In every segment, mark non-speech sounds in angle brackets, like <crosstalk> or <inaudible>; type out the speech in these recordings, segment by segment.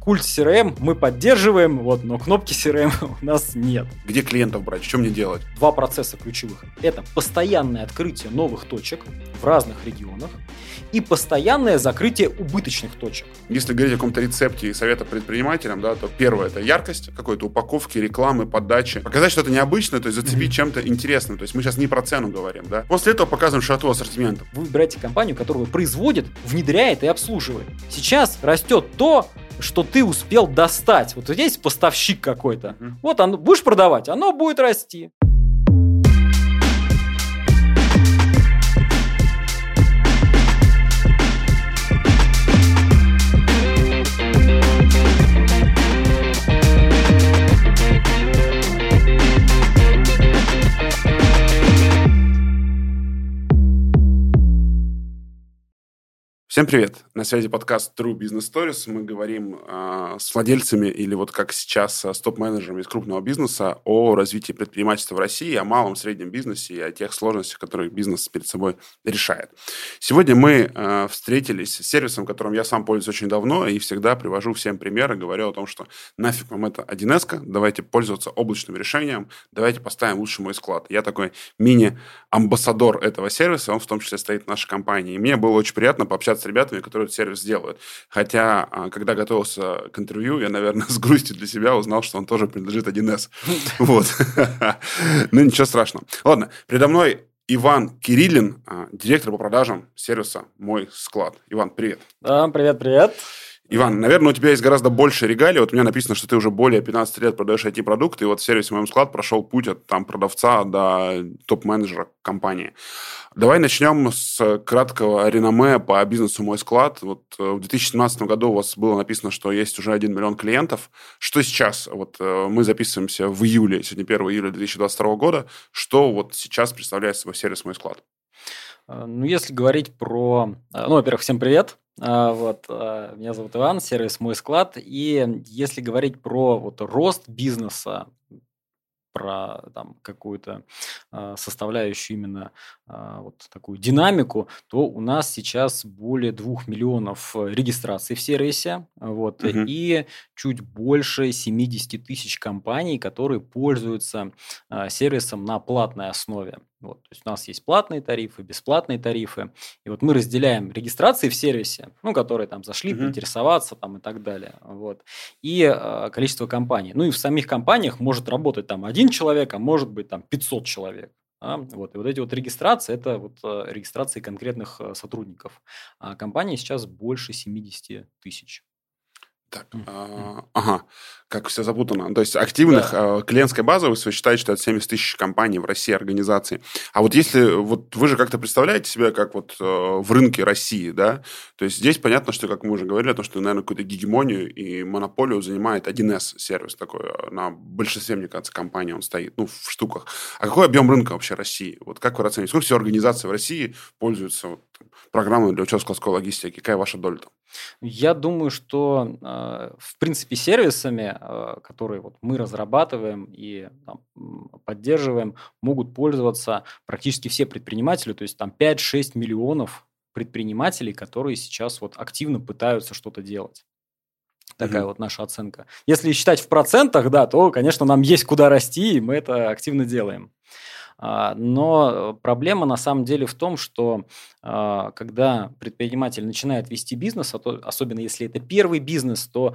культ CRM мы поддерживаем, вот, но кнопки CRM <laughs> у нас нет. Где клиентов брать? Что мне делать? Два процесса ключевых. Это постоянное открытие новых точек в разных регионах и постоянное закрытие убыточных точек. Если говорить о каком-то рецепте и совета предпринимателям, да, то первое это яркость какой-то упаковки, рекламы, подачи. Показать что-то необычное, то есть зацепить mm-hmm. чем-то интересным. То есть мы сейчас не про цену говорим, да. После этого показываем широту ассортимента. Вы выбираете компанию, которая производит, внедряет и обслуживает. Сейчас растет то, что ты успел достать. Вот здесь поставщик какой-то. Mm-hmm. Вот оно, будешь продавать, оно будет расти. Всем привет! На связи подкаст True Business Stories. Мы говорим э, с владельцами или вот как сейчас с топ-менеджерами из крупного бизнеса о развитии предпринимательства в России, о малом, среднем бизнесе и о тех сложностях, которые бизнес перед собой решает. Сегодня мы э, встретились с сервисом, которым я сам пользуюсь очень давно и всегда привожу всем примеры, говорю о том, что нафиг вам это 1С, давайте пользоваться облачным решением, давайте поставим лучше мой склад. Я такой мини-амбассадор этого сервиса, он в том числе стоит в нашей компании. И мне было очень приятно пообщаться ребятами, которые этот сервис делают. Хотя, а, когда готовился к интервью, я, наверное, <laughs> с грустью для себя узнал, что он тоже принадлежит 1С. <laughs> Вот. <laughs> Ну, ничего страшного. Ладно, передо мной Иван Кириллин, а, директор по продажам сервиса «Мой склад». Иван, привет. Да, привет, привет. Иван, наверное, у тебя есть гораздо больше регалий. Вот у меня написано, что ты уже более 15 лет продаешь IT-продукты, и вот в сервисе «Моем склад» прошел путь от там, продавца до топ-менеджера компании. Давай начнем с краткого реноме по бизнесу «Мой склад». Вот э, в 2017 году у вас было написано, что есть уже 1 миллион клиентов. Что сейчас? Вот э, мы записываемся в июле, сегодня 1 июля 2022 года. Что вот сейчас представляет собой сервис «Мой склад»? Э, ну, если говорить про... Ну, во-первых, всем привет. Вот, меня зовут Иван, сервис «Мой склад». И если говорить про вот рост бизнеса, про там, какую-то э, составляющую именно э, вот такую динамику, то у нас сейчас более двух миллионов регистраций в сервисе, вот, угу. и чуть больше 70 тысяч компаний, которые пользуются э, сервисом на платной основе. Вот, то есть у нас есть платные тарифы, бесплатные тарифы. И вот мы разделяем регистрации в сервисе, ну, которые там зашли, mm-hmm. поинтересоваться там и так далее. Вот, и э, количество компаний. Ну и в самих компаниях может работать там один человек, а может быть там 500 человек. Да? Вот, и вот эти вот регистрации, это вот э, регистрации конкретных э, сотрудников. А компании сейчас больше 70 тысяч. Так, а, ага, как все запутано. То есть активных да. э, клиентской базы вы считаете, что это 70 тысяч компаний в России, организаций. А вот если, вот вы же как-то представляете себя как вот э, в рынке России, да? То есть здесь понятно, что, как мы уже говорили, то, что, наверное, какую-то гегемонию и монополию занимает 1С сервис такой. На большинстве, мне кажется, компаний он стоит, ну, в штуках. А какой объем рынка вообще России? Вот как вы оцениваете? Сколько всего организаций в России пользуются вот, программой для учета складской логистики? Какая ваша доля там? Я думаю, что, в принципе, сервисами, э, которые вот мы разрабатываем и там, поддерживаем, могут пользоваться практически все предприниматели, то есть там 5-6 миллионов предпринимателей, которые сейчас вот активно пытаются что-то делать. Такая угу. вот наша оценка. Если считать в процентах, да, то, конечно, нам есть куда расти, и мы это активно делаем. А, но проблема на самом деле в том, что а, когда предприниматель начинает вести бизнес, а особенно если это первый бизнес, то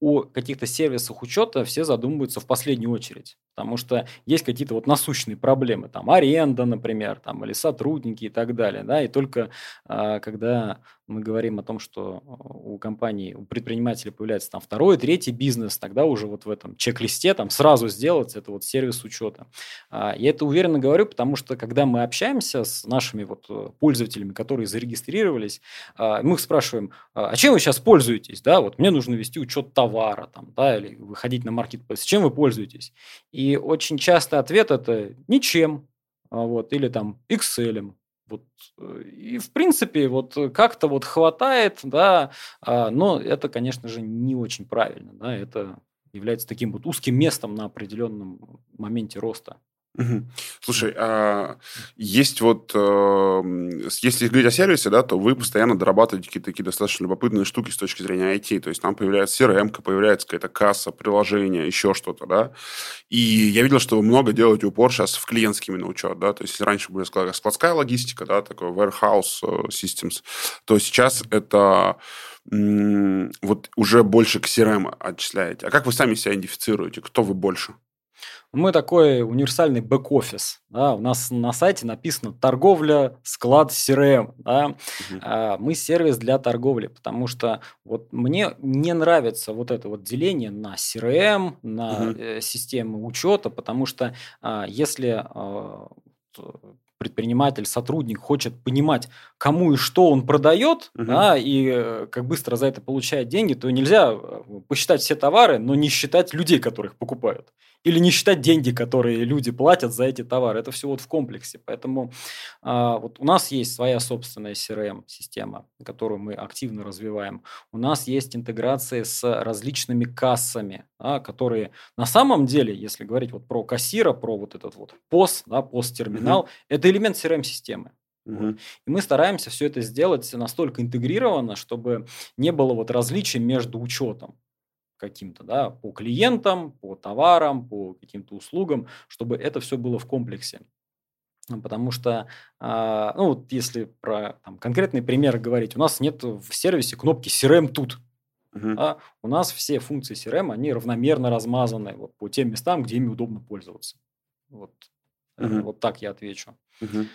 о каких-то сервисах учета все задумываются в последнюю очередь. Потому что есть какие-то вот насущные проблемы, там аренда, например, там, или сотрудники и так далее. Да? И только когда мы говорим о том, что у компании, у предпринимателя появляется там второй, третий бизнес, тогда уже вот в этом чек-листе там сразу сделать это вот сервис учета. Я это уверенно говорю, потому что когда мы общаемся с нашими вот э, пользователями, которые зарегистрировались, а, мы их спрашиваем, а, а чем вы сейчас пользуетесь? Да, вот мне нужно вести учет товара, там, да, или выходить на маркетплейс. Чем вы пользуетесь? И очень часто ответ это ничем, а, вот, или там Excel. Вот. Э, и, в принципе, вот как-то вот хватает, да, но это, конечно же, не очень правильно, да, это является таким вот узким местом на определенном моменте роста. Слушай, а есть вот, э, если говорить о сервисе, да, то вы постоянно дорабатываете какие-то такие достаточно любопытные штуки с точки зрения IT, то есть там появляется CRM, появляется какая-то касса, приложение, еще что-то, да, и я видел, что вы много делаете упор сейчас в клиентский именно учет, да, то есть если раньше были складская логистика, да, такой warehouse э, systems, то сейчас это вот уже больше к CRM отчисляете. А как вы сами себя идентифицируете? Кто вы больше? Мы такой универсальный бэк-офис. Да? У нас на сайте написано торговля, склад CRM. Да? Угу. А, мы сервис для торговли, потому что вот мне не нравится вот это вот деление на CRM, на угу. системы учета, потому что а, если а, предприниматель, сотрудник хочет понимать, кому и что он продает, угу. да, и э, как быстро за это получает деньги, то нельзя э, посчитать все товары, но не считать людей, которых покупают или не считать деньги, которые люди платят за эти товары. Это все вот в комплексе. Поэтому а, вот у нас есть своя собственная CRM-система, которую мы активно развиваем. У нас есть интеграции с различными кассами, да, которые на самом деле, если говорить вот про кассира, про вот этот вот POS, да, POS-терминал, угу. это элемент CRM-системы. Угу. И мы стараемся все это сделать настолько интегрированно, чтобы не было вот различий между учетом каким-то, да, по клиентам, по товарам, по каким-то услугам, чтобы это все было в комплексе. Потому что, а, ну вот если про там, конкретный пример говорить, у нас нет в сервисе кнопки CRM тут. Uh-huh. А у нас все функции CRM, они равномерно размазаны вот, по тем местам, где ими удобно пользоваться. Вот, uh-huh. вот так я отвечу. Uh-huh.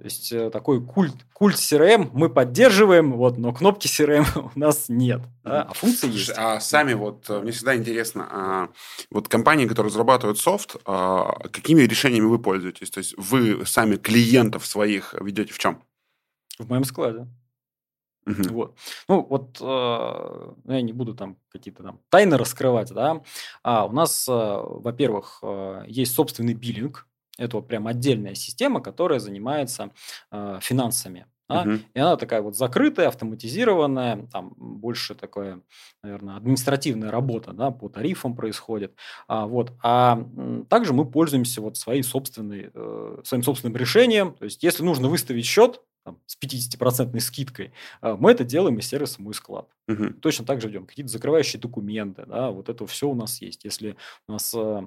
То есть э, такой культ, культ CRM мы поддерживаем, вот, но кнопки CRM <laughs> у нас нет, да, а функции есть. А сами вот, э, мне всегда интересно, а, вот компании, которые разрабатывают софт, а, какими решениями вы пользуетесь? То есть вы сами клиентов своих ведете в чем? В моем складе. Угу. Вот. Ну, вот э, я не буду там какие-то там тайны раскрывать, да. А у нас, э, во-первых, э, есть собственный биллинг, это вот прям отдельная система, которая занимается э, финансами. Да? Угу. И она такая вот закрытая, автоматизированная, там больше такое, наверное, административная работа да, по тарифам происходит. А, вот. а также мы пользуемся вот своей собственной, э, своим собственным решением. То есть, если нужно выставить счет, там, с 50% скидкой, э, мы это делаем из сервиса «Мой склад». Угу. Точно так же ждем. Какие-то закрывающие документы, да, вот это все у нас есть. Если у нас э,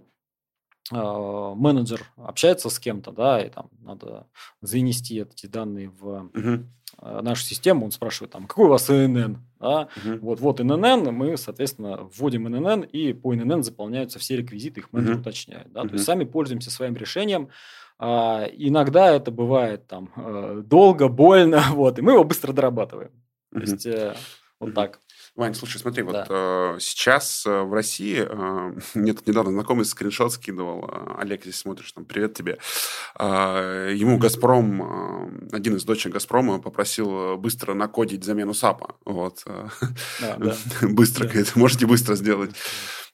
менеджер общается с кем-то, да, и там надо занести эти данные в угу. нашу систему, он спрашивает там, какой у вас ИНН, да, угу. вот, вот ИНН, мы, соответственно, вводим ИНН, и по ИНН заполняются все реквизиты, их менеджер угу. уточняет, да, угу. то есть сами пользуемся своим решением, а, иногда это бывает там э, долго, больно, <laughs> вот, и мы его быстро дорабатываем, то есть э, вот так. Вань, слушай, смотри, да. вот э, сейчас э, в России, э, <laughs> мне тут недавно знакомый скриншот скидывал, э, Олег, здесь смотришь, там, привет тебе. Э, ему «Газпром», э, один из дочек «Газпрома» попросил быстро накодить замену САПа. Вот. Э, да, <laughs> да. Быстро, да. можете быстро сделать.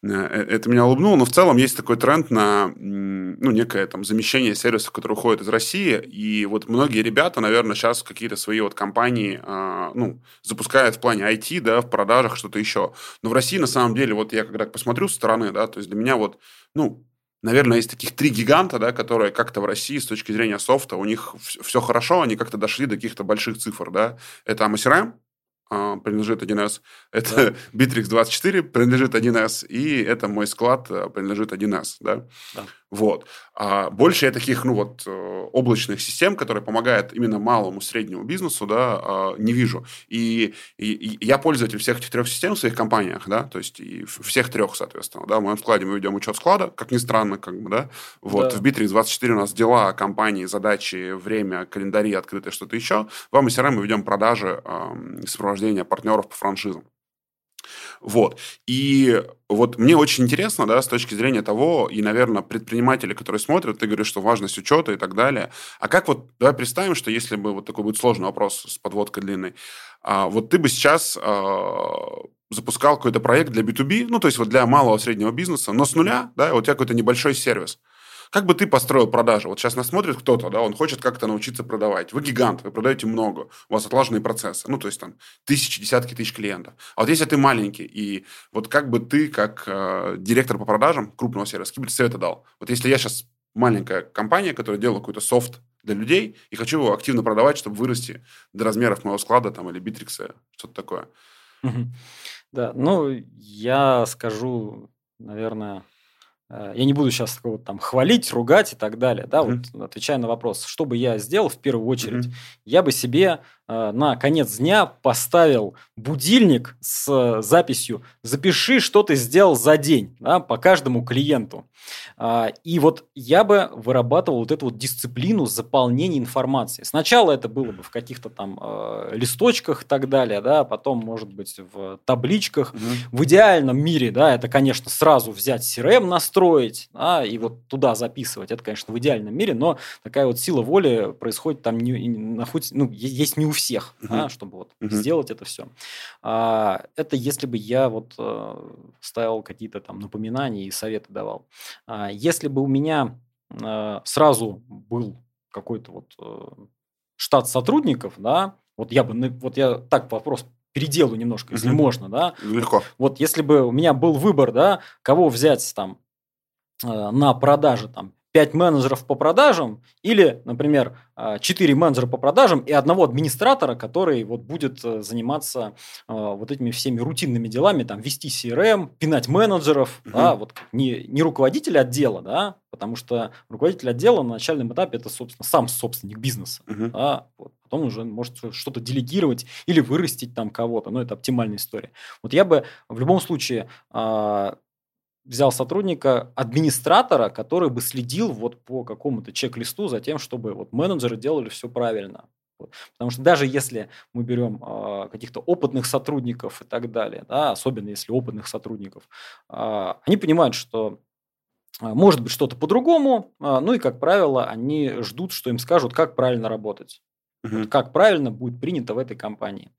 Э, это меня улыбнуло, но в целом есть такой тренд на ну, некое там замещение сервисов, которые уходят из России, и вот многие ребята, наверное, сейчас какие-то свои вот компании а, ну, запускают в плане IT, да, в продажах, что-то еще. Но в России, на самом деле, вот я когда посмотрю со стороны, да, то есть для меня вот, ну, наверное, есть таких три гиганта, да, которые как-то в России с точки зрения софта, у них все хорошо, они как-то дошли до каких-то больших цифр, да. Это AMSRM, а, принадлежит 1С. Это да. Bittrex 24 принадлежит 1С, и это мой склад а, принадлежит 1С. Да? Да. Вот. А больше я таких, ну вот, э, облачных систем, которые помогают именно малому, среднему бизнесу, да, а, не вижу. И, и, и я пользователь всех этих трех систем в своих компаниях, да, то есть и всех трех, соответственно, да, в моем складе мы ведем учет склада, как ни странно, как бы, да, вот, да. в Bittrex 24 у нас дела компании, задачи, время, календари, открытое что-то еще, в AMSRM мы ведем продажи, э, сопровождение партнеров по франшизам. Вот. И вот мне очень интересно, да, с точки зрения того, и, наверное, предприниматели, которые смотрят, ты говоришь, что важность учета и так далее. А как вот, давай представим, что если бы вот такой будет сложный вопрос с подводкой длинной, а, вот ты бы сейчас а, запускал какой-то проект для B2B, ну, то есть вот для малого среднего бизнеса, но с нуля, да, у тебя какой-то небольшой сервис. Как бы ты построил продажи? Вот сейчас нас смотрит кто-то, да, он хочет как-то научиться продавать. Вы гигант, вы продаете много, у вас отлаженные процессы. Ну, то есть там тысячи, десятки тысяч клиентов. А вот если ты маленький, и вот как бы ты, как э, директор по продажам крупного сервиса, какие бы ты советы дал? Вот если я сейчас маленькая компания, которая делает какой-то софт для людей, и хочу его активно продавать, чтобы вырасти до размеров моего склада там, или битрикса, что-то такое. Да, ну, я скажу, наверное, я не буду сейчас такого там хвалить, ругать и так далее, да, mm-hmm. вот отвечая на вопрос, что бы я сделал в первую очередь, mm-hmm. я бы себе Э, на конец дня поставил будильник с записью «Запиши, что ты сделал за день» да, по каждому клиенту. А, и вот я бы вырабатывал вот эту вот дисциплину заполнения информации. Сначала это было бы в каких-то там э, листочках и так далее, да, потом, может быть, в табличках. Угу. В идеальном мире, да, это, конечно, сразу взять CRM, настроить, да, и вот туда записывать. Это, конечно, в идеальном мире, но такая вот сила воли происходит там не, не находится, ну, есть не у всех, uh-huh. да, чтобы вот uh-huh. сделать это все. А, это если бы я вот э, ставил какие-то там напоминания и советы давал. А, если бы у меня э, сразу был какой-то вот э, штат сотрудников, да, вот я бы, вот я так вопрос переделаю немножко, если uh-huh. можно, да. Легко. Вот если бы у меня был выбор, да, кого взять там э, на продаже там 5 менеджеров по продажам или, например, 4 а, менеджера по продажам и одного администратора, который вот будет э, заниматься а, вот этими всеми рутинными делами, там, вести CRM, пинать менеджеров, угу. да, вот не, не руководитель отдела, да, потому что руководитель отдела на начальном этапе это, собственно, сам собственник бизнеса, угу. да, вот, потом уже может что-то делегировать или вырастить там кого-то, но это оптимальная история. Вот я бы в любом случае а, взял сотрудника, администратора, который бы следил вот по какому-то чек-листу за тем, чтобы вот менеджеры делали все правильно. Вот. Потому что даже если мы берем э, каких-то опытных сотрудников и так далее, да, особенно если опытных сотрудников, э, они понимают, что может быть что-то по-другому, э, ну и, как правило, они ждут, что им скажут, как правильно работать. Uh-huh. Вот как правильно будет принято в этой компании.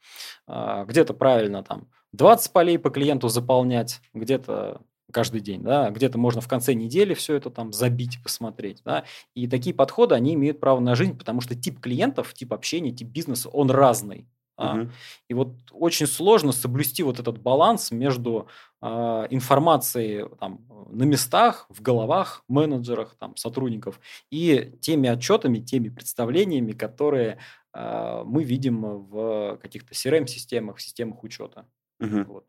Где-то правильно там 20 полей по клиенту заполнять, где-то каждый день, да, где-то можно в конце недели все это там забить, посмотреть, да, и такие подходы, они имеют право на жизнь, потому что тип клиентов, тип общения, тип бизнеса, он разный, да? угу. и вот очень сложно соблюсти вот этот баланс между э, информацией там на местах, в головах менеджерах, там сотрудников и теми отчетами, теми представлениями, которые э, мы видим в каких-то CRM-системах, системах учета. Угу. Вот.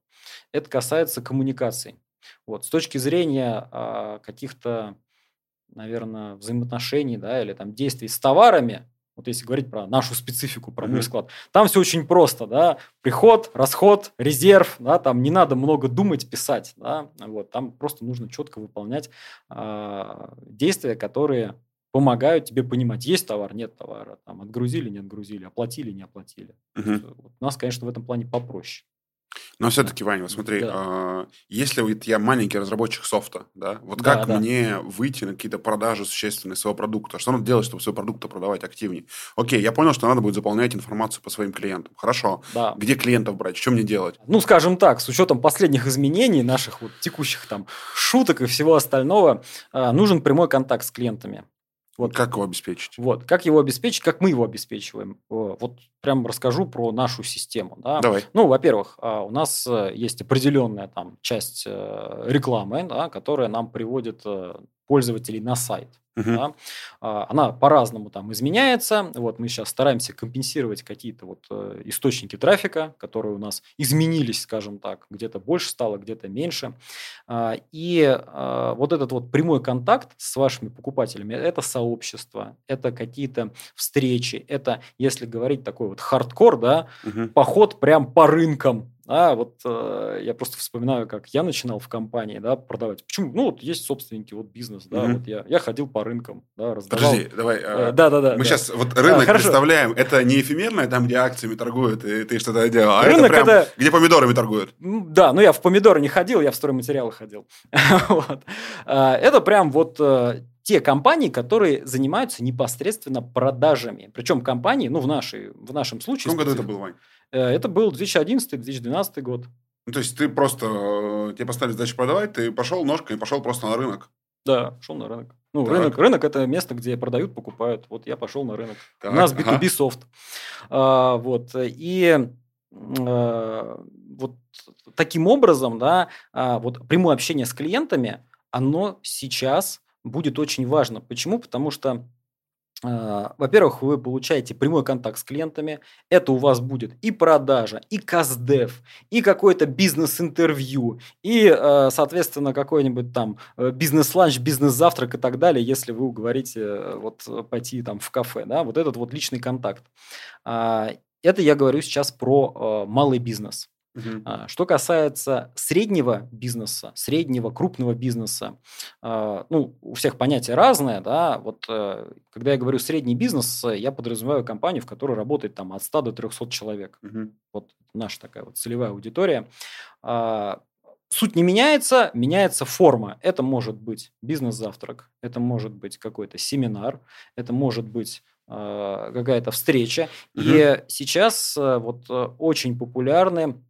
Это касается коммуникаций. Вот. С точки зрения а, каких-то, наверное, взаимоотношений, да, или там действий с товарами, вот если говорить про нашу специфику, про мой склад, там все очень просто, да, приход, расход, резерв, да, там не надо много думать, писать, да, вот, там просто нужно четко выполнять э, действия, которые помогают тебе понимать, есть товар, нет товара, там отгрузили, не отгрузили, оплатили, не оплатили. Угу. Вот, у нас, конечно, в этом плане попроще. Но все-таки, Ваня, вот смотри, да. э, если вот я маленький разработчик софта, да, вот да, как да. мне выйти на какие-то продажи существенные своего продукта? Что надо делать, чтобы свой продукт продавать активнее? Окей, я понял, что надо будет заполнять информацию по своим клиентам. Хорошо. Да. Где клиентов брать? Что мне делать? Ну, скажем так, с учетом последних изменений наших вот текущих там шуток и всего остального, э, нужен прямой контакт с клиентами. Вот. Как его обеспечить? Вот, как его обеспечить, как мы его обеспечиваем. Вот прям расскажу про нашу систему. Да? Давай. Ну, во-первых, а, у нас э, есть определенная там часть э, рекламы, да, которая нам приводит э, пользователей на сайт. Угу. Да? А, она по-разному там изменяется. Вот мы сейчас стараемся компенсировать какие-то вот э, источники трафика, которые у нас изменились, скажем так, где-то больше стало, где-то меньше. А, и а, вот этот вот прямой контакт с вашими покупателями – это сообщество, это какие-то встречи, это, если говорить такой вот хардкор, да, угу. поход прям по рынкам, а вот э, я просто вспоминаю, как я начинал в компании, да, продавать. Почему? Ну, вот есть собственники, вот бизнес, да, mm вот я, я ходил по рынкам, да, раздавал. Подожди, давай. Э, да, да, да. Мы да. сейчас вот рынок а, представляем, это не эфемерное, там, где акциями торгуют, и ты что-то делал, а рынок это прям, это... где помидорами торгуют. Да, ну я в помидоры не ходил, я в стройматериалы ходил. <laughs> вот. А, это прям вот э, те компании, которые занимаются непосредственно продажами. Причем компании, ну, в, нашей, в нашем случае... В каком году это был, Вань? Э, это был 2011-2012 год. Ну, то есть ты просто, э, тебе поставили задачу продавать, ты пошел ножкой и пошел просто на рынок. Да, шел на рынок. Ну, рынок, рынок это место, где продают, покупают. Вот я пошел на рынок. Так, У нас B2B ага. софт. А, вот. И а, вот таким образом, да, а, вот прямое общение с клиентами, оно сейчас будет очень важно. Почему? Потому что во-первых, вы получаете прямой контакт с клиентами. Это у вас будет и продажа, и каздев, и какое-то бизнес-интервью, и, а, соответственно, какой-нибудь там э, бизнес-ланч, бизнес-завтрак и так далее, если вы уговорите э, вот пойти там в кафе. Да? Вот этот вот личный контакт. А, это я говорю сейчас про малый бизнес. Угу. Что касается среднего бизнеса, среднего крупного бизнеса, а, ну, у всех понятия разное, да, вот э, когда я говорю средний бизнес, я подразумеваю компанию, в которой работает там от 100 до 300 человек. Угу. Вот наша такая вот целевая аудитория. А, суть не меняется, меняется форма. Это может быть бизнес-завтрак, это может быть какой-то семинар, это может быть какая-то встреча. Угу. И сейчас э, вот э, очень популярны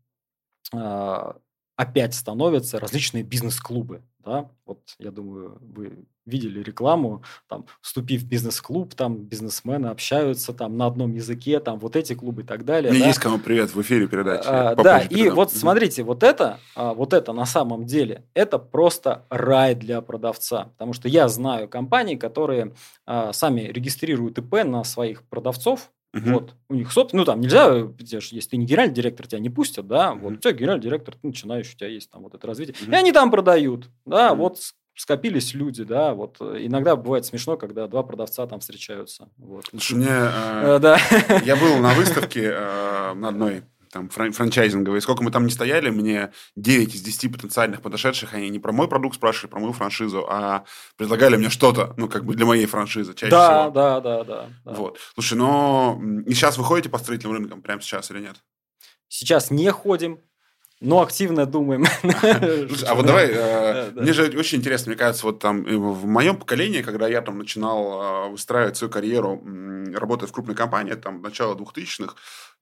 опять становятся различные бизнес-клубы. Да? Вот, я думаю, вы видели рекламу, там, вступив в бизнес-клуб, там бизнесмены общаются там на одном языке, там вот эти клубы и так далее. Мне да? есть кому привет в эфире передачи. А, да, и вот смотрите, вот это, а, вот это на самом деле, это просто рай для продавца, потому что я знаю компании, которые а, сами регистрируют ИП на своих продавцов, Угу. Вот, у них, собственно, ну, там нельзя, если ты не генеральный директор, тебя не пустят, да, угу. вот у тебя генеральный директор, ты начинаешь, у тебя есть там вот это развитие, угу. и они там продают, да, угу. вот скопились люди, да, вот иногда бывает смешно, когда два продавца там встречаются. Вот. Слушай, мне, э, да. я был на <laughs> выставке э, на одной там, фран- франчайзинговые, сколько мы там не стояли, мне 9 из 10 потенциальных подошедших, они не про мой продукт спрашивали, про мою франшизу, а предлагали мне что-то, ну, как бы для моей франшизы чаще да, всего. Да, да, да, да. Вот. Слушай, но и сейчас вы ходите по строительным рынкам прямо сейчас или нет? Сейчас не ходим, но активно думаем. <laughs> <laughs> А вот давай, э, мне же очень интересно, мне кажется, вот там в моем поколении, когда я там начинал э, выстраивать свою карьеру, работая в крупной компании, там, начало 2000-х,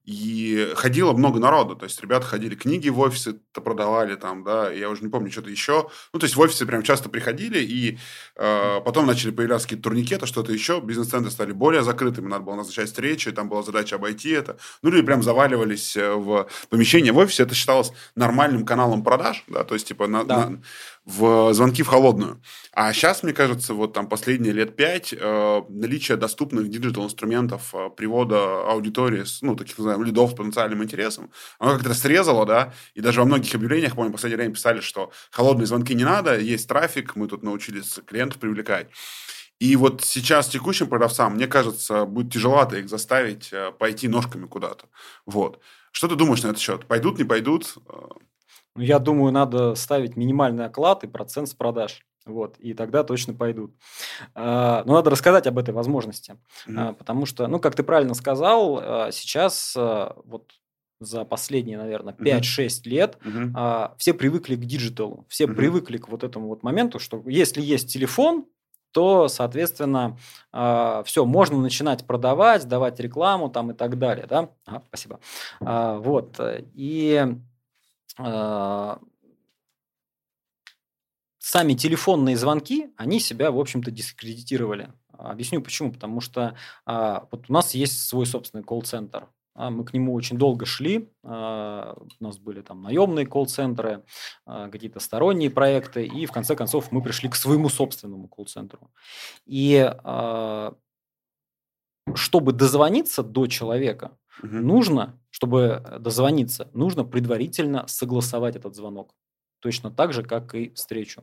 и ходило много народу, то есть ребята ходили, книги в офисы -то продавали там, да, я уже не помню, что-то еще. Ну, то есть в офисы прям часто приходили, и э, потом начали появляться какие-то турникеты, что-то еще, бизнес-центры стали более закрытыми, надо было назначать встречи, там была задача обойти это. Ну, люди прям заваливались э, в помещение в офисе, это считалось нормальным каналом продаж, да, то есть типа на, да. на, в звонки в холодную. А сейчас, мне кажется, вот там последние лет пять э, наличие доступных digital-инструментов э, привода аудитории, ну, таких, называемых лидов с потенциальным интересом, оно как-то срезало, да, и даже во многих объявлениях, помню, в последнее время писали, что холодные звонки не надо, есть трафик, мы тут научились клиентов привлекать. И вот сейчас текущим продавцам, мне кажется, будет тяжеловато их заставить э, пойти ножками куда-то. Вот. Что ты думаешь на этот счет? Пойдут, не пойдут? Ну, я думаю, надо ставить минимальный оклад и процент с продаж. Вот, и тогда точно пойдут. А, но надо рассказать об этой возможности. Mm-hmm. Потому что, ну, как ты правильно сказал, а, сейчас вот за последние, наверное, 5-6 uh-huh. лет uh-huh. А, все привыкли к digital у, все uh-huh. привыкли к вот этому вот моменту, что если есть телефон, то, соответственно, э, все, можно начинать продавать, давать рекламу там и так далее, да? Ага, спасибо. Э, вот, и э, сами телефонные звонки, они себя, в общем-то, дискредитировали. Объясню почему. Потому что э, вот у нас есть свой собственный колл-центр. А, мы к нему очень долго шли. А, у нас были там наемные колл-центры, а, какие-то сторонние проекты. И в конце концов мы пришли к своему собственному колл-центру. И чтобы дозвониться до человека, угу. нужно, чтобы дозвониться, нужно предварительно согласовать этот звонок. Точно так же, как и встречу.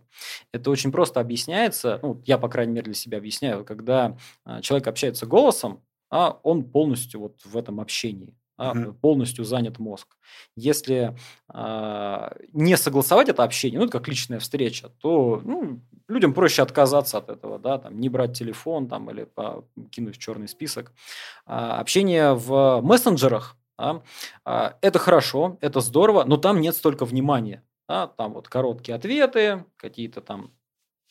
Это очень просто объясняется, ну, я, по крайней мере, для себя объясняю, когда человек общается голосом, а он полностью вот в этом общении, угу. полностью занят мозг. Если а, не согласовать это общение, ну, это как личная встреча, то ну, людям проще отказаться от этого, да, там, не брать телефон там, или кинуть в черный список. А, общение в мессенджерах, да, а, это хорошо, это здорово, но там нет столько внимания. Да, там вот короткие ответы, какие-то там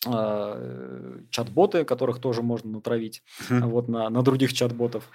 а, чат-боты, которых тоже можно натравить вот на, на других чат-ботов.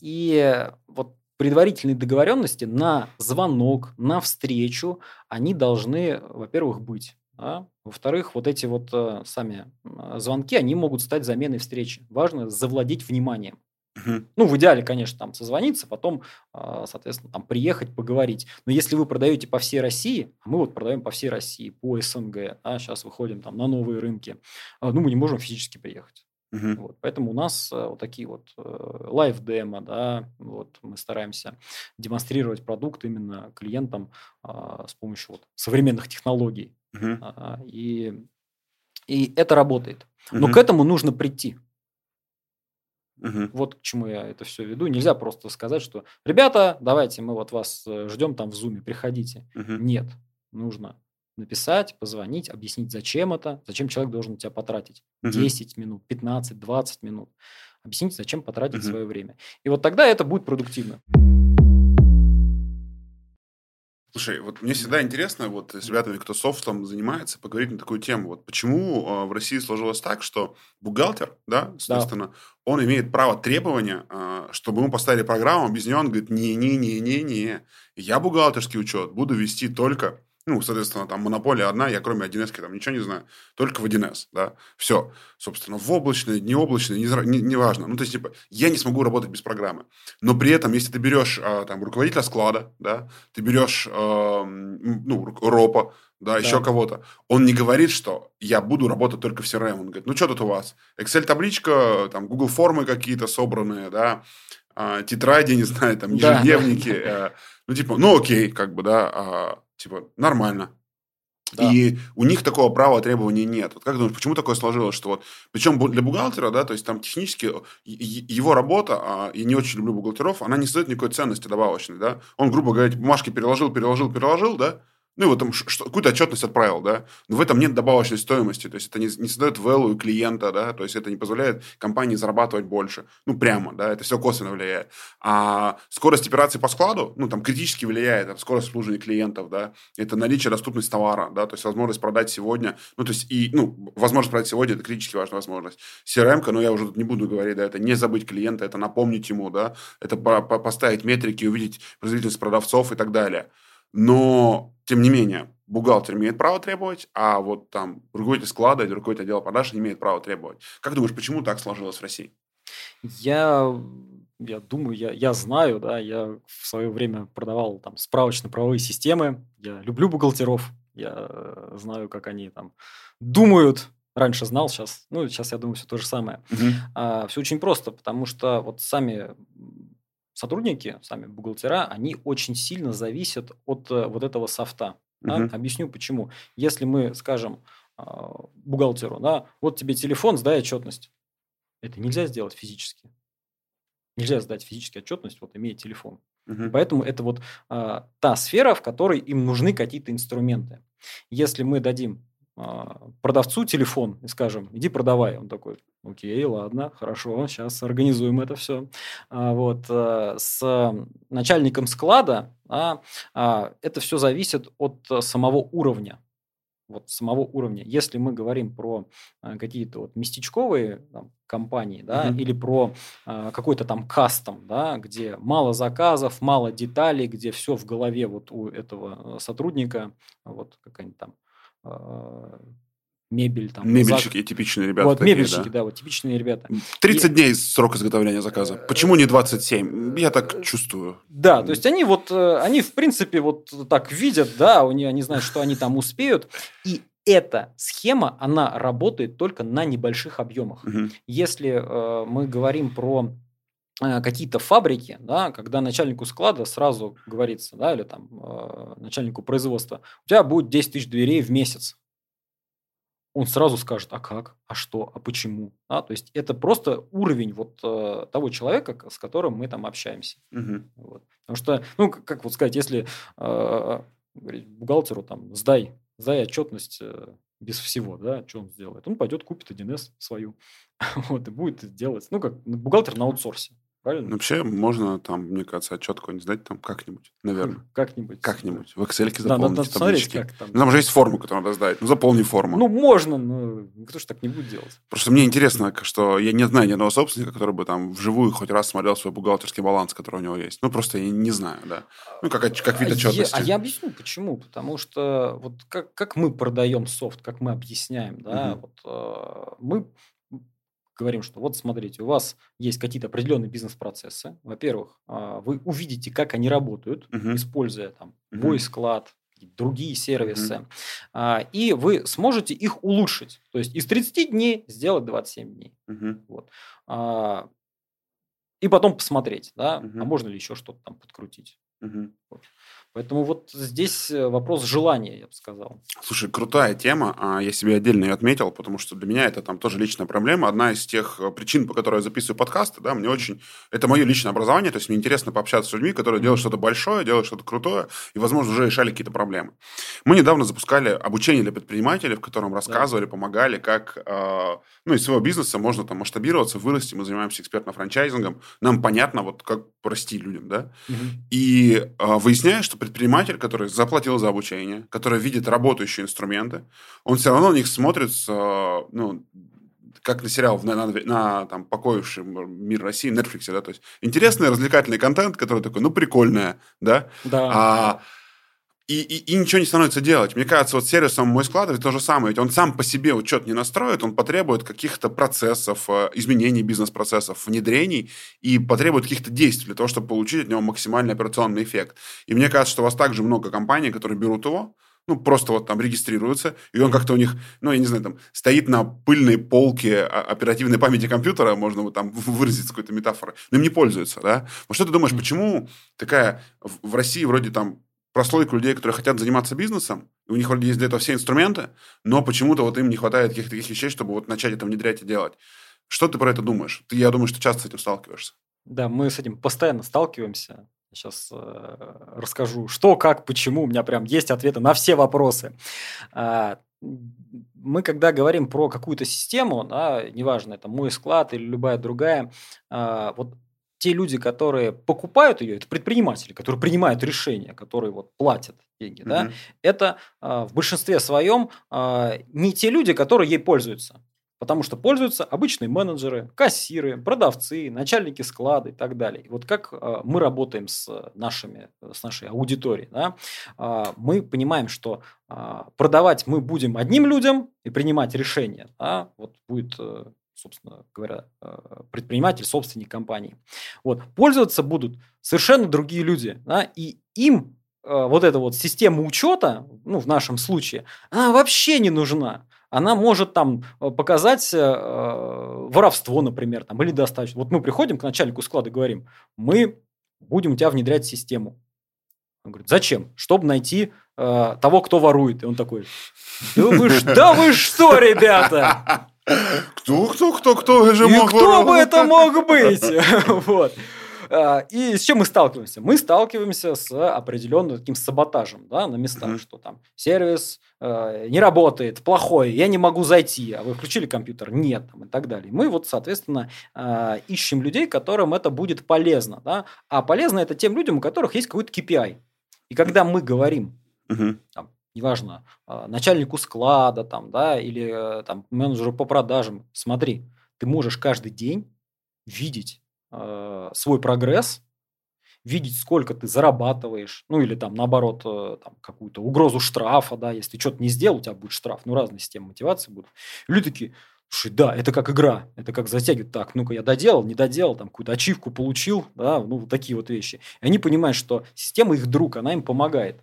И вот предварительные договоренности на звонок, на встречу, они должны, во-первых, быть. Да? Во-вторых, вот эти вот э, сами звонки, они могут стать заменой встречи. Важно завладеть вниманием. Угу. Ну, в идеале, конечно, там созвониться, потом, а, соответственно, там приехать, поговорить. Но если вы продаете по всей России, а мы вот продаем по всей России, по СНГ, а сейчас выходим там на новые рынки, а, ну, мы не можем физически приехать. Угу. Вот, поэтому у нас э, вот такие вот э, live-demo, да, вот мы стараемся демонстрировать продукт именно клиентам а, с помощью вот современных технологий. Угу. А, и, и это работает. Но угу. к этому нужно прийти. Угу. Вот к чему я это все веду. Нельзя просто сказать, что ребята, давайте мы вот вас э, ждем там в зуме, приходите. Угу. Нет, нужно написать, позвонить, объяснить, зачем это, зачем человек должен у тебя потратить угу. 10 минут, 15, 20 минут. Объяснить, зачем потратить угу. свое время. И вот тогда это будет продуктивно. Слушай, вот мне всегда интересно, вот с ребятами, кто софтом занимается, поговорить на такую тему. Вот почему э, в России сложилось так, что бухгалтер, да, соответственно, да. он имеет право требования, э, чтобы ему поставили программу, без нее он говорит, не-не-не-не-не, я бухгалтерский учет буду вести только ну, соответственно, там монополия одна, я кроме 1С там ничего не знаю, только в 1С, да, все. Собственно, в облачной, не облачной, не, важно. Ну, то есть, типа, я не смогу работать без программы. Но при этом, если ты берешь, а, там, руководителя склада, да, ты берешь, э, ну, ропа, да, да, еще кого-то. Он не говорит, что я буду работать только в CRM. Он говорит, ну, что тут у вас? Excel-табличка, там, Google формы какие-то собранные, да, э, тетради, не знаю, там, ежедневники. Да. Э, ну, типа, ну, окей, как бы, да, Типа, нормально. Да. И у них такого права требования нет. Вот как думаешь, почему такое сложилось, что вот, причем для бухгалтера, да, то есть там технически его работа, а я не очень люблю бухгалтеров, она не создает никакой ценности добавочной, да. Он, грубо говоря, бумажки переложил, переложил, переложил, да, ну, вот там какую-то отчетность отправил, да, но в этом нет добавочной стоимости, то есть это не, не создает value клиента, да, то есть это не позволяет компании зарабатывать больше, ну, прямо, да, это все косвенно влияет. А скорость операции по складу, ну, там, критически влияет, там, скорость обслуживания клиентов, да, это наличие, доступность товара, да, то есть возможность продать сегодня, ну, то есть и, ну, возможность продать сегодня, это критически важная возможность. CRM, ну, я уже тут не буду говорить, да, это не забыть клиента, это напомнить ему, да, это по -по поставить метрики, увидеть производительность продавцов и так далее. Но, тем не менее, бухгалтер имеет право требовать, а вот там руководитель склада или руководитель отдела продаж не имеет права требовать. Как думаешь, почему так сложилось в России? Я я думаю, я, я знаю, да, я в свое время продавал там справочно-правовые системы, я люблю бухгалтеров, я э, знаю, как они там думают, раньше знал, сейчас, ну, сейчас я думаю, все то же самое. Угу. А, все очень просто, потому что вот сами сотрудники, сами бухгалтера, они очень сильно зависят от э, вот этого софта. Да? Угу. Объясню почему. Если мы скажем а, бухгалтеру, да, вот тебе телефон, сдай отчетность. Это нельзя сделать физически. Нельзя сдать физически отчетность, вот имея телефон. Угу. Поэтому это вот а, та сфера, в которой им нужны какие-то инструменты. Если мы дадим продавцу телефон и скажем, иди продавай. Он такой, окей, ладно, хорошо, сейчас организуем это все. А, вот, э, с начальником склада а, это все зависит от самого уровня. Вот самого уровня. Если мы говорим про какие-то вот местечковые там, компании, да, mm-hmm. или про э, какой-то там кастом, да, где мало заказов, мало деталей, где все в голове вот у этого сотрудника, вот какая-нибудь там а, мебель. Там, Мебельщики, зак... типичные ребята. Вот, такие, мебельщики, да? да, вот типичные ребята. 30 и... дней срок изготовления заказа. Э, Почему не 27? Я так чувствую. Да, то есть они вот, э, они в принципе вот так видят, да, они, они знают, что они там успеют, и эта схема, она работает только на небольших объемах. Угу. Если э, мы говорим про Э, какие-то фабрики, да, когда начальнику склада сразу говорится, да, или там э, начальнику производства, у тебя будет 10 тысяч дверей в месяц. Он сразу скажет, а как, а что, а почему. Да? То есть это просто уровень вот э, того человека, с которым мы там общаемся. Угу. Вот. Потому что, ну, как, как вот сказать, если э, бухгалтеру там, сдай, сдай отчетность э, без всего, да, что он сделает? Он пойдет, купит 1С свою, <laughs> вот, и будет делать, ну, как бухгалтер на аутсорсе. Правильно? Вообще можно там, мне кажется, отчет какой-нибудь сдать там как-нибудь, наверное. <laughs> Как-нибудь. Как-нибудь. В Excel заполнить да, надо таблички. Как там. Ну, там же есть форма, которую надо сдать. Ну, заполни форму. Ну, можно, но никто же так не будет делать. Просто мне интересно, что я не знаю ни одного собственника, который бы там вживую хоть раз смотрел свой бухгалтерский баланс, который у него есть. Ну, просто я не знаю, да. Ну, как, как вид отчетности. Я, а я объясню, почему. Потому что вот как, как мы продаем софт, как мы объясняем, да, угу. вот э, мы говорим, что вот смотрите, у вас есть какие-то определенные бизнес-процессы. Во-первых, а, вы увидите, как они работают, uh-huh. используя там бой склад, другие сервисы, uh-huh. и вы сможете их улучшить. То есть из 30 дней сделать 27 дней. Uh-huh. Вот. А, и потом посмотреть, да, uh-huh. а можно ли еще что-то там подкрутить. Uh-huh. Вот. Поэтому вот здесь э, вопрос желания, я бы сказал. Слушай, крутая тема. А, я себе отдельно ее отметил, потому что для меня это там тоже личная проблема. Одна из тех э, причин, по которой я записываю подкасты, да, мне очень... Это мое личное образование, то есть мне интересно пообщаться с людьми, которые делают что-то большое, делают что-то крутое, и, возможно, уже решали какие-то проблемы. Мы недавно запускали обучение для предпринимателей, в котором рассказывали, да. помогали, как э, ну, из своего бизнеса можно там масштабироваться, вырасти. Мы занимаемся экспертно-франчайзингом. Нам понятно, вот как расти людям, да. Угу. И выясняешь, что предприниматель, который заплатил за обучение, который видит работающие инструменты, он все равно на них смотрит с, ну, как на сериал на, на, на там, покоивший мир России, Netflix, да, то есть интересный развлекательный контент, который такой, ну, прикольное, да, да. А, и, и, и ничего не становится делать. Мне кажется, вот сервисом мой складывает то же самое. Ведь он сам по себе учет не настроит, он потребует каких-то процессов, э, изменений бизнес-процессов, внедрений и потребует каких-то действий для того, чтобы получить от него максимальный операционный эффект. И мне кажется, что у вас также много компаний, которые берут его, ну, просто вот там регистрируются, и он как-то у них, ну, я не знаю, там, стоит на пыльной полке оперативной памяти компьютера, можно вот там <laughs> выразить какой-то метафорой, но им не пользуются, да? Вот что ты думаешь, почему такая в России вроде там прослойку людей, которые хотят заниматься бизнесом, и у них вроде есть для этого все инструменты, но почему-то вот им не хватает каких-то таких вещей, чтобы вот начать это внедрять и делать. Что ты про это думаешь? Ты, я думаю, что часто с этим сталкиваешься. Да, мы с этим постоянно сталкиваемся. Сейчас э, расскажу, что, как, почему. У меня прям есть ответы на все вопросы. А, мы, когда говорим про какую-то систему, да, неважно, это мой склад или любая другая, а, вот те люди, которые покупают ее, это предприниматели, которые принимают решения, которые вот платят деньги, mm-hmm. да, это э, в большинстве своем э, не те люди, которые ей пользуются. Потому что пользуются обычные менеджеры, кассиры, продавцы, начальники склада и так далее. И вот как э, мы работаем с, нашими, с нашей аудиторией, да, э, мы понимаем, что э, продавать мы будем одним людям и принимать решения. Да, вот будет э, собственно говоря, э, предприниматель, собственник компании. Вот. Пользоваться будут совершенно другие люди. Да, и им э, вот эта вот система учета, ну, в нашем случае, она вообще не нужна. Она может там э, показать э, воровство, например, там, или достаточно. Вот мы приходим к начальнику склада и говорим, мы будем у тебя внедрять систему. Он говорит, зачем? Чтобы найти э, того, кто ворует. И он такой, да вы, <laughs> да вы что, ребята? Кто, кто, кто, кто же И мог кто бы это мог быть? <laughs> Вот. А, и с чем мы сталкиваемся? Мы сталкиваемся с определенным таким саботажем да, на местах, mm-hmm. что там сервис э, не работает, плохой, я не могу зайти, а вы включили компьютер? Нет, там, и так далее. Мы вот, соответственно, э, ищем людей, которым это будет полезно. Да? А полезно это тем людям, у которых есть какой-то KPI. И когда мы говорим, mm-hmm. там, неважно, а, начальнику склада там, да, или э, там, менеджеру по продажам, смотри, ты можешь каждый день видеть э, свой прогресс, видеть, сколько ты зарабатываешь, ну или там наоборот э, там, какую-то угрозу штрафа, да, если ты что-то не сделал, у тебя будет штраф, ну разные системы мотивации будут. люди такие, слушай, да, это как игра, это как затягивать, так, ну-ка я доделал, не доделал, там какую-то ачивку получил, да, ну вот такие вот вещи. И они понимают, что система их друг, она им помогает.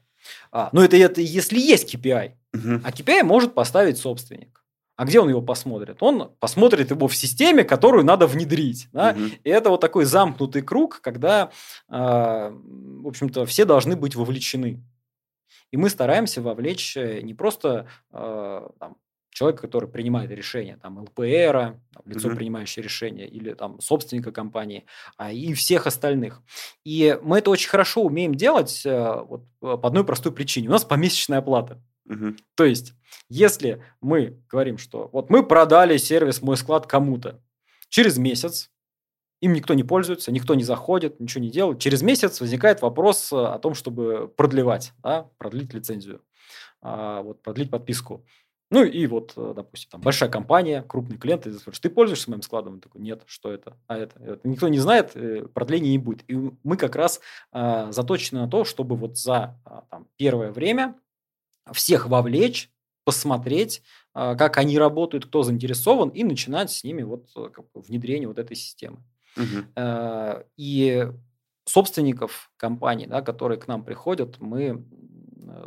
А, но это, это если есть KPI. Угу. А KPI может поставить собственник. А где он его посмотрит? Он посмотрит его в системе, которую надо внедрить. Да? Угу. И это вот такой замкнутый круг, когда, э, в общем-то, все должны быть вовлечены. И мы стараемся вовлечь э, не просто э, там, человека, который принимает решение, там, ЛПР, там, лицо, mm-hmm. принимающее решение, или там собственника компании, а и всех остальных. И мы это очень хорошо умеем делать э, вот, по одной простой причине. У нас помесячная оплата. Mm-hmm. То есть, если мы говорим, что вот мы продали сервис «Мой склад» кому-то, через месяц им никто не пользуется, никто не заходит, ничего не делает. Через месяц возникает вопрос о том, чтобы продлевать, да, продлить лицензию, а, вот, продлить подписку. Ну и вот, э, допустим, там большая компания, крупный клиент, и ты спрашиваешь, ты пользуешься моим складом? Он такой, нет, что это? А это? это. Никто не знает, э, продления не будет. И мы как раз а, заточены на то, чтобы вот за а, там, первое время всех вовлечь посмотреть, а, как они работают, кто заинтересован, и начинать с ними вот э, как бы, внедрение вот этой системы. Угу. И собственников компаний, да, которые к нам приходят, мы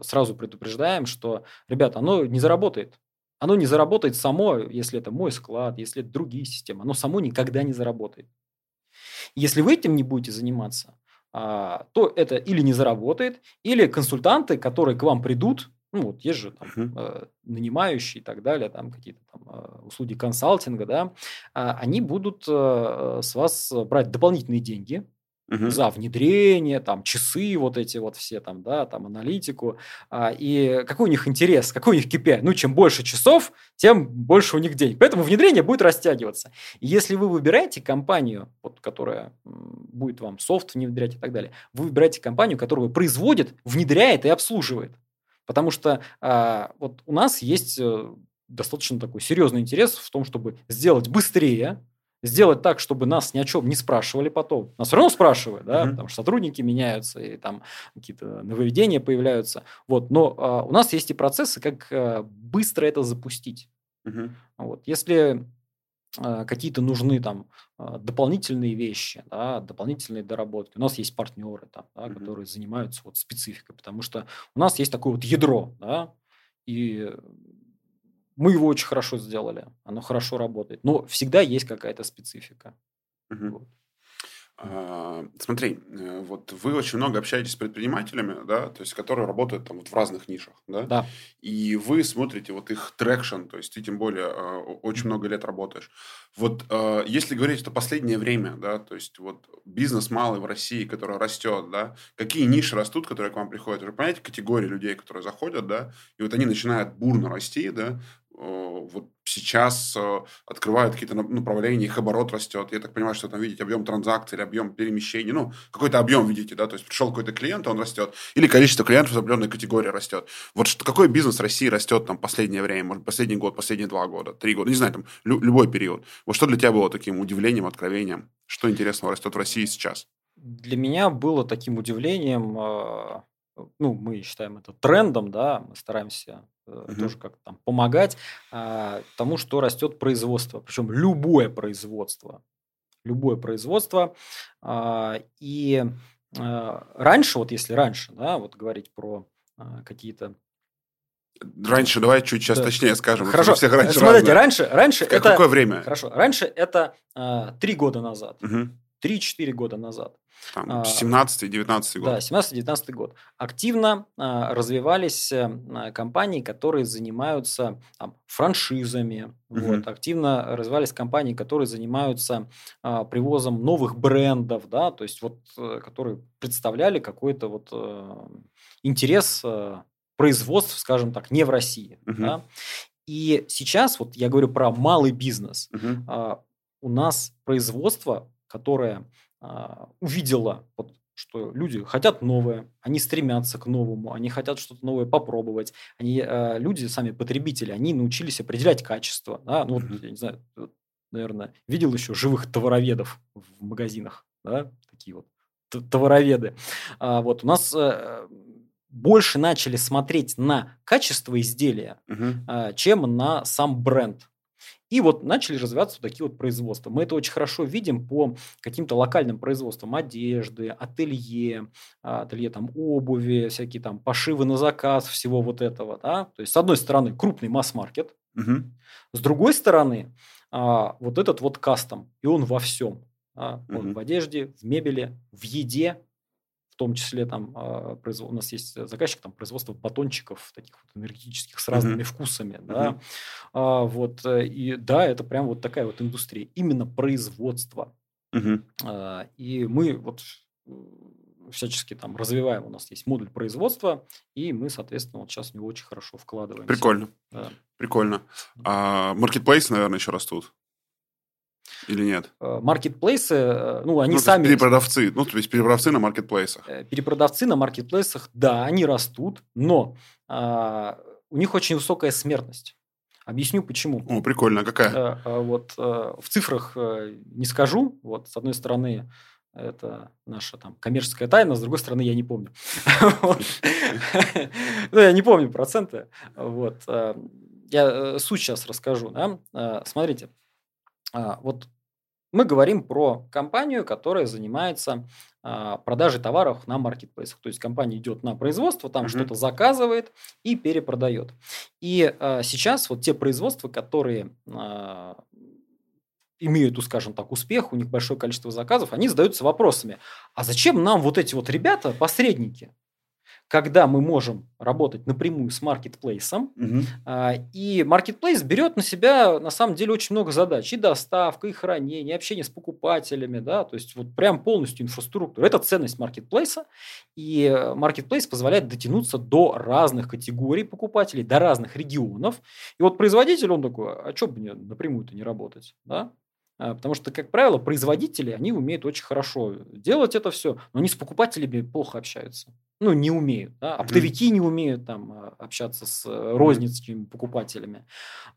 сразу предупреждаем, что, ребята, оно не заработает. Оно не заработает само, если это мой склад, если это другие системы. Оно само никогда не заработает. Если вы этим не будете заниматься, а, то это или не заработает, или консультанты, которые к вам придут, ну вот есть же там uh-huh. нанимающие и так далее, там какие-то там э, услуги консалтинга, да, а, они будут э, с вас брать дополнительные деньги, угу. за внедрение, там, часы вот эти вот все там, да, там, аналитику. А, и какой у них интерес, какой у них KPI? Ну, чем больше часов, тем больше у них денег. Поэтому внедрение будет растягиваться. И если вы выбираете компанию, вот, которая будет вам софт внедрять и так далее, вы выбираете компанию, которая производит, внедряет и обслуживает. Потому что а, вот у нас есть э, достаточно такой серьезный интерес в том, чтобы сделать быстрее, сделать так, чтобы нас ни о чем не спрашивали потом. Нас все равно спрашивают, да, потому что сотрудники меняются, и там какие-то нововведения появляются. Вот. Но а, у нас есть и процессы, как а, быстро это запустить. Вот. Если а, какие-то нужны там а, дополнительные вещи, да, дополнительные доработки. У нас есть партнеры, там, да, которые занимаются вот спецификой, потому что у нас есть такое вот ядро, да, и мы его очень хорошо сделали, оно хорошо работает. Но всегда есть какая-то специфика. Угу. Вот. А, смотри, э, вот вы очень много общаетесь с предпринимателями, да, то есть которые работают там вот в разных нишах, да, да. и вы смотрите вот их traction, то есть ты тем более э, очень много лет работаешь. Вот э, если говорить это последнее время, да, то есть вот бизнес малый в России, который растет, да, какие ниши растут, которые к вам приходят, вы понимаете категории людей, которые заходят, да, и вот они начинают бурно расти, да, вот сейчас э, открывают какие-то направления, их оборот растет. Я так понимаю, что там видите объем транзакций или объем перемещений. Ну, какой-то объем видите, да, то есть пришел какой-то клиент, он растет. Или количество клиентов в определенной категории растет. Вот какой бизнес России растет там последнее время, может, последний год, последние два года, три года, не знаю, там лю- любой период. Вот что для тебя было таким удивлением, откровением? Что интересного растет в России сейчас? Для меня было таким удивлением э, ну, мы считаем это трендом, да, мы стараемся uh-huh. тоже как-то там помогать а, тому, что растет производство, причем любое производство, любое производство. А, и а, раньше, вот если раньше, да, вот говорить про а, какие-то Раньше, давай чуть сейчас да. точнее скажем. Хорошо, всех раньше смотрите, раньше, раньше это... Какое время? Хорошо, раньше это три года назад, три-четыре угу. года назад. Там 17-19 а, год. Да, 17-19 год. Активно а, развивались а, компании, которые занимаются там, франшизами. Угу. Вот. Активно развивались компании, которые занимаются а, привозом новых брендов, да, то есть вот, а, которые представляли какой-то вот а, интерес а, производств, скажем так, не в России. Угу. Да. И сейчас, вот я говорю про малый бизнес, угу. а, у нас производство, которое увидела, вот, что люди хотят новое, они стремятся к новому, они хотят что-то новое попробовать. Они, э, люди, сами потребители, они научились определять качество. Да? Ну, вот, я не знаю, наверное, видел еще живых товароведов в магазинах, да? такие вот товароведы. А, вот у нас э, больше начали смотреть на качество изделия, угу. чем на сам бренд. И вот начали развиваться вот такие вот производства. Мы это очень хорошо видим по каким-то локальным производствам одежды, ателье, а, ателье там обуви, всякие там пошивы на заказ, всего вот этого. Да? То есть, с одной стороны, крупный масс-маркет, угу. с другой стороны, а, вот этот вот кастом, и он во всем. А, он угу. в одежде, в мебели, в еде, в том числе там а, у нас есть заказчик там производство батончиков таких вот энергетических с разными mm-hmm. вкусами, да, mm-hmm. а, вот э, и да, это прям вот такая вот индустрия, именно производство, mm-hmm. а, и мы вот всячески там развиваем, у нас есть модуль производства, и мы, соответственно, вот сейчас в него очень хорошо вкладываем. Прикольно, да. прикольно. А маркетплейсы, наверное, еще растут. Или нет? Э, маркетплейсы, э, ну, они ну, сами... Перепродавцы, ну, то есть перепродавцы на маркетплейсах. Э, перепродавцы на маркетплейсах, да, они растут, но а, у них очень высокая смертность. Объясню почему. О, прикольно, какая? А, вот в цифрах не скажу. Вот, с одной стороны, это наша там коммерческая тайна, с другой стороны, я не помню. <laughs> Ну, я не помню проценты. Вот. Я суть сейчас расскажу. Смотрите, вот мы говорим про компанию, которая занимается продажей товаров на маркетплейсах. То есть компания идет на производство, там что-то заказывает и перепродает. И сейчас вот те производства, которые имеют, скажем так, успех, у них большое количество заказов, они задаются вопросами, а зачем нам вот эти вот ребята, посредники, когда мы можем работать напрямую с маркетплейсом, угу. и маркетплейс берет на себя на самом деле очень много задач, и доставка, и хранение, и общение с покупателями, да, то есть вот прям полностью инфраструктура. Это ценность маркетплейса, и маркетплейс позволяет дотянуться до разных категорий покупателей, до разных регионов. И вот производитель, он такой, а что бы мне напрямую-то не работать, да? А, потому что, как правило, производители, они умеют очень хорошо делать это все, но они с покупателями плохо общаются. Ну, не умеют. Да? Оптовики не умеют там а, общаться с э, розничными покупателями.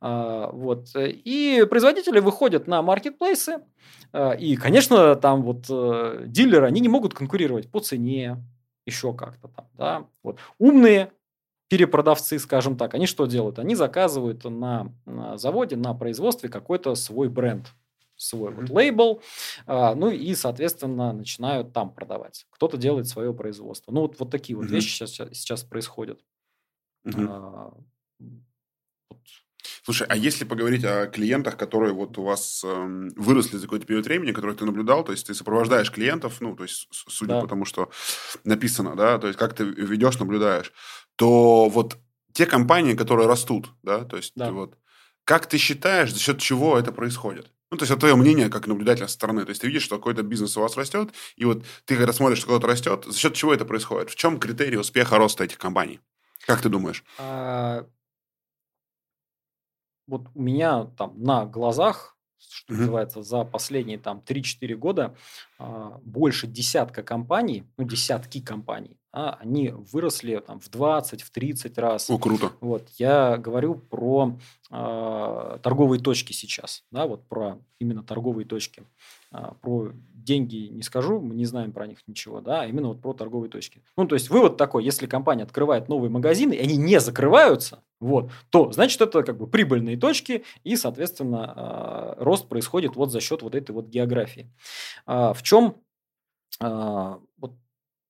А, вот. И производители выходят на маркетплейсы, и, конечно, там вот э, дилеры, они не могут конкурировать по цене, еще как-то там. Да? Вот. Умные перепродавцы, скажем так, они что делают? Они заказывают на, на заводе, на производстве какой-то свой бренд свой вот лейбл, а, ну и, соответственно, начинают там продавать. Кто-то делает свое производство. Ну вот, вот такие вот mm-hmm. вещи сейчас, сейчас происходят. Mm-hmm. А, вот. Слушай, а если поговорить о клиентах, которые вот у вас э, выросли за какой-то период времени, который ты наблюдал, то есть ты сопровождаешь клиентов, ну, то есть судя да. по тому, что написано, да, то есть как ты ведешь, наблюдаешь, то вот те компании, которые растут, да, то есть да. вот, как ты считаешь, за счет чего это происходит? Ну, то есть, это твое мнение как наблюдателя со стороны. То есть, ты видишь, что какой-то бизнес у вас растет, и вот ты, когда смотришь, что кто-то растет, за счет чего это происходит? В чем критерий успеха роста этих компаний? Как ты думаешь? А, вот у меня там на глазах, что угу. называется, за последние там 3-4 года а, больше десятка компаний, ну, десятки компаний, а, они выросли там, в 20, в 30 раз. О, круто. Вот, я говорю про э, торговые точки сейчас, да, вот про именно торговые точки. А, про деньги не скажу, мы не знаем про них ничего, да, а именно вот про торговые точки. Ну, то есть вывод такой, если компания открывает новые магазины, и они не закрываются, вот, то значит это как бы прибыльные точки, и, соответственно, э, рост происходит вот за счет вот этой вот географии. Э, в чем э, вот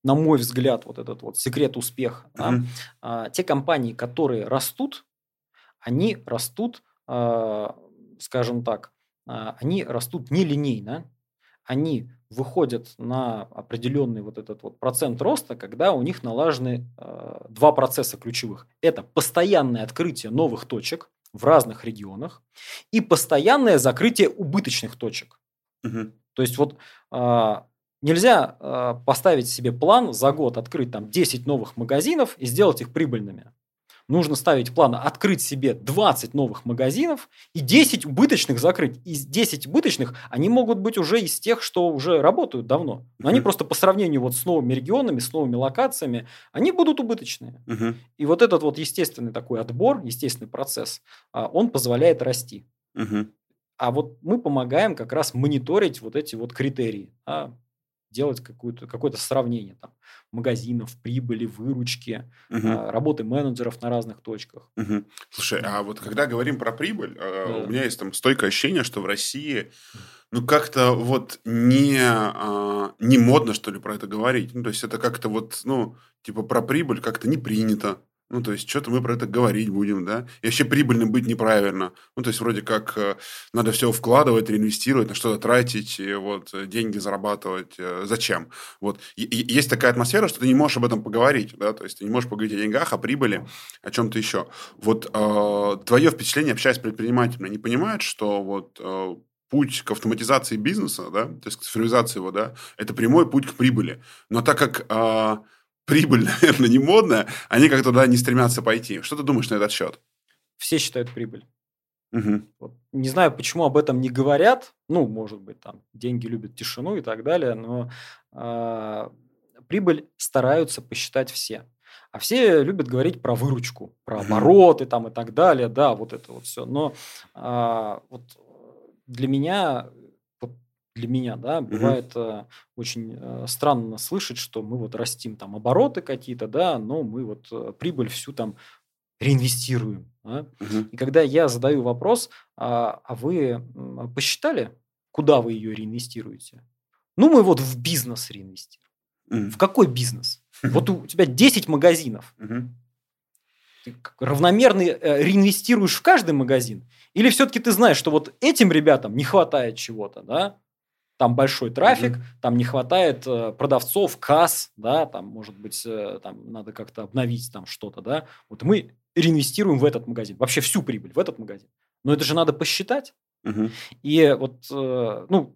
на мой взгляд, вот этот вот секрет успеха. Mm-hmm. Да? те компании, которые растут, они растут, а, скажем так, а, они растут нелинейно, они выходят на определенный вот этот вот процент роста, когда у них налажены два процесса ключевых. Это постоянное открытие новых точек в разных регионах и постоянное закрытие убыточных точек. Угу. То есть вот Нельзя э, поставить себе план за год открыть там 10 новых магазинов и сделать их прибыльными. Нужно ставить план открыть себе 20 новых магазинов и 10 убыточных закрыть. Из 10 убыточных они могут быть уже из тех, что уже работают давно. Но они просто по сравнению вот с новыми регионами, с новыми локациями, они будут убыточные. Uh-huh. И вот этот вот естественный такой отбор, естественный процесс, а, он позволяет расти. Uh-huh. А вот мы помогаем как раз мониторить вот эти вот критерии. А делать какое-то какое сравнение там, магазинов, прибыли, выручки, угу. работы менеджеров на разных точках. Угу. Слушай, а вот когда говорим про прибыль, а, да. у меня есть там стойкое ощущение, что в России ну как-то вот не, а, не модно, что ли, про это говорить. Ну, то есть это как-то вот, ну, типа про прибыль как-то не принято. Ну, то есть, что-то мы про это говорить будем, да? И вообще прибыльным быть неправильно. Ну, то есть, вроде как э, надо все вкладывать, реинвестировать, на что-то тратить, и вот э, деньги зарабатывать. Э, зачем? Вот. И, есть такая атмосфера, что ты не можешь об этом поговорить, да? То есть, ты не можешь поговорить о деньгах, о прибыли, о чем-то еще. Вот э, твое впечатление, общаясь с предпринимателями, они понимают, что вот э, путь к автоматизации бизнеса, да, то есть к цифровизации его, да, это прямой путь к прибыли. Но так как... Э, прибыль, <laughs> наверное, не модная, они как-то туда не стремятся пойти. Что ты думаешь на этот счет? Все считают прибыль. Угу. Вот. Не знаю, почему об этом не говорят. Ну, может быть, там деньги любят тишину и так далее, но э, прибыль стараются посчитать все. А все любят говорить про выручку, про обороты там и так далее, да, вот это вот все. Но э, вот для меня для меня, да, бывает э, очень э, странно слышать, что мы вот растим там обороты какие-то, да, но мы вот э, прибыль всю там реинвестируем. Да? Мгм. И когда я задаю вопрос, а, а вы посчитали, куда вы ее реинвестируете? Ну, мы вот в бизнес реинвестируем. Мгм. В какой бизнес? Вот <laughs> у тебя 10 магазинов. Мгм. Ты равномерно реинвестируешь в каждый магазин? Или все-таки ты знаешь, что вот этим ребятам не хватает чего-то, да? Там большой трафик, Мгм. там не хватает э, продавцов, касс, да, там, может быть, э, там надо как-то обновить там что-то, да. Вот мы реинвестируем в этот магазин, вообще всю прибыль в этот магазин. Но это же надо посчитать. Мгм. И вот, э, ну,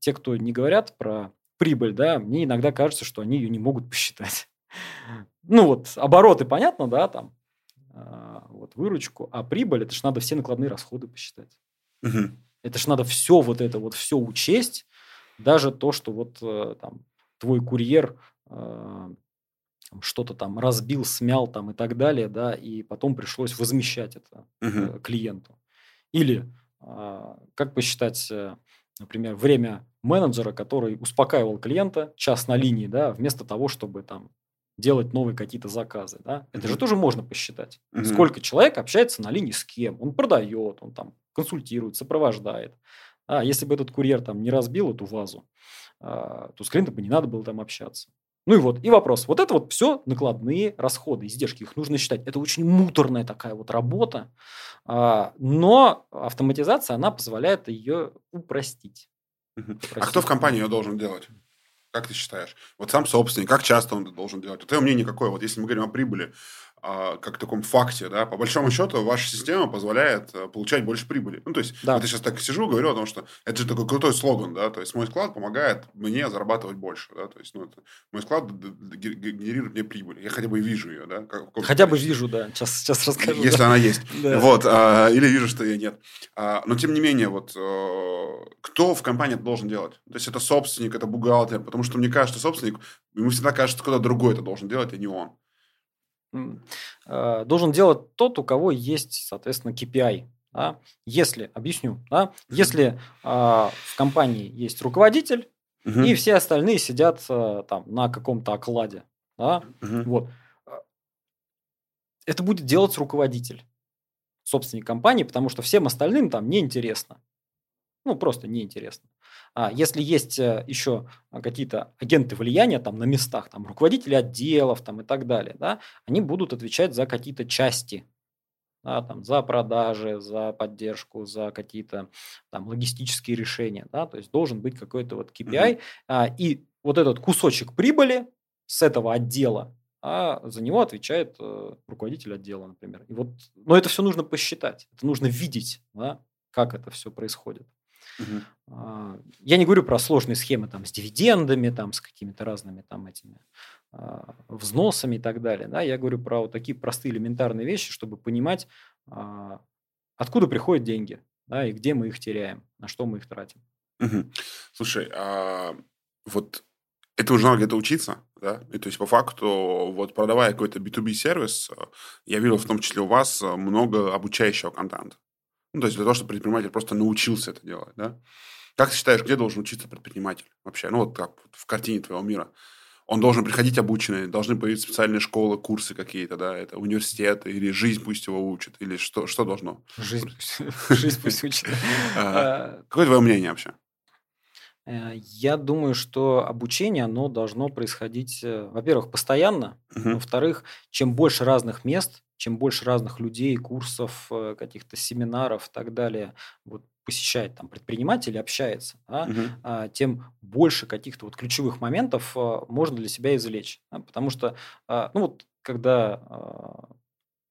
те, кто не говорят про прибыль, да, мне иногда кажется, что они ее не могут посчитать. <laughs> Ну, вот обороты, понятно, да, там, а, вот выручку, а прибыль, это же надо все накладные расходы посчитать. Мгм. Это же надо все вот это вот все учесть, даже то, что вот э, там твой курьер э, что-то там разбил, смял там и так далее, да, и потом пришлось возмещать это э, клиенту. Или а, как посчитать, например, время менеджера, который успокаивал клиента час на линии, да, вместо того, чтобы там делать новые какие-то заказы, да, это же Мгм. тоже можно посчитать. Мгм. Сколько человек общается на линии с кем, он продает, он там консультирует, сопровождает. А если бы этот курьер там не разбил эту вазу, а, то с клиентом бы не надо было там общаться. Ну и вот, и вопрос. Вот это вот все накладные расходы, издержки. Их нужно считать. Это очень муторная такая вот работа. а, Но автоматизация, она позволяет ее упростить. Мгм. А Упростить. кто в компании ее должен делать? Как ты считаешь? Вот сам собственник, как часто он это должен делать? Вот твое мнение какое? Вот если мы говорим о прибыли, а, как таком факте, да, по большому счету ваша система позволяет э, получать больше прибыли. Ну, то есть, Да. вот я сейчас так сижу, говорю о том, что это же такой крутой слоган, да, то есть мой склад помогает мне зарабатывать больше, да, то есть, ну, это, мой склад генерирует мне прибыль, я хотя бы вижу ее, да. как- каком-то Хотя бы вижу, да. Сейчас, сейчас расскажу. Если да. она есть. <laughs> Да. Вот, а, или вижу, что ее нет. А, но тем не менее, вот э, кто в компании это должен делать? То есть это собственник, это бухгалтер, потому что мне кажется, собственник, ему всегда кажется, что кто-то другой это должен делать, а не он. Э, должен делать тот, у кого есть, соответственно, KPI. да. Если, объясню, да, если а, в компании есть руководитель, Мгм. и все остальные сидят а, там на каком-то окладе, да, Мгм. вот. Это будет делать руководитель, собственник компании, потому что всем остальным там неинтересно. Ну, просто неинтересно. А если есть э, еще а, какие-то агенты влияния там на местах, там руководители отделов там и так далее, да, они будут отвечать за какие-то части, да, там, за продажи, за поддержку, за какие-то там логистические решения, да, то есть должен быть какой-то вот KPI, а, и вот этот кусочек прибыли с этого отдела, а за него отвечает э, руководитель отдела, например. И вот, но это все нужно посчитать, это нужно видеть, да, как это все происходит. А, Я не говорю про сложные схемы там с дивидендами, там с какими-то разными там этими а, взносами и так далее. Да? Я говорю про вот такие простые элементарные вещи, чтобы понимать, а, откуда приходят деньги, да, и где мы их теряем, на что мы их тратим. Мгм. Слушай, а вот это уже надо где-то учиться, да? И то есть, по факту, вот продавая какой-то B2B-сервис, э, я видел в том числе у вас много обучающего контента. Ну, то есть, для того, чтобы предприниматель просто научился это делать, да? Как ты считаешь, где должен учиться предприниматель вообще? Ну, вот как в картине твоего мира. Он должен приходить обученный, должны появиться специальные школы, курсы какие-то, да, это университеты, или жизнь пусть его учит, или что, что должно? Жизнь пусть, <laughs> жизнь пусть учит. <laughs> А, Какое твое мнение вообще? э, Я думаю, что обучение, оно должно происходить, э, во-первых, постоянно. Во-вторых, чем больше разных мест, чем больше разных людей, курсов, э, каких-то семинаров и так далее, вот посещает там предприниматель, общается, да, Мгм. а, тем больше каких-то вот ключевых моментов а, можно для себя извлечь. да, потому что, а, ну вот, когда а,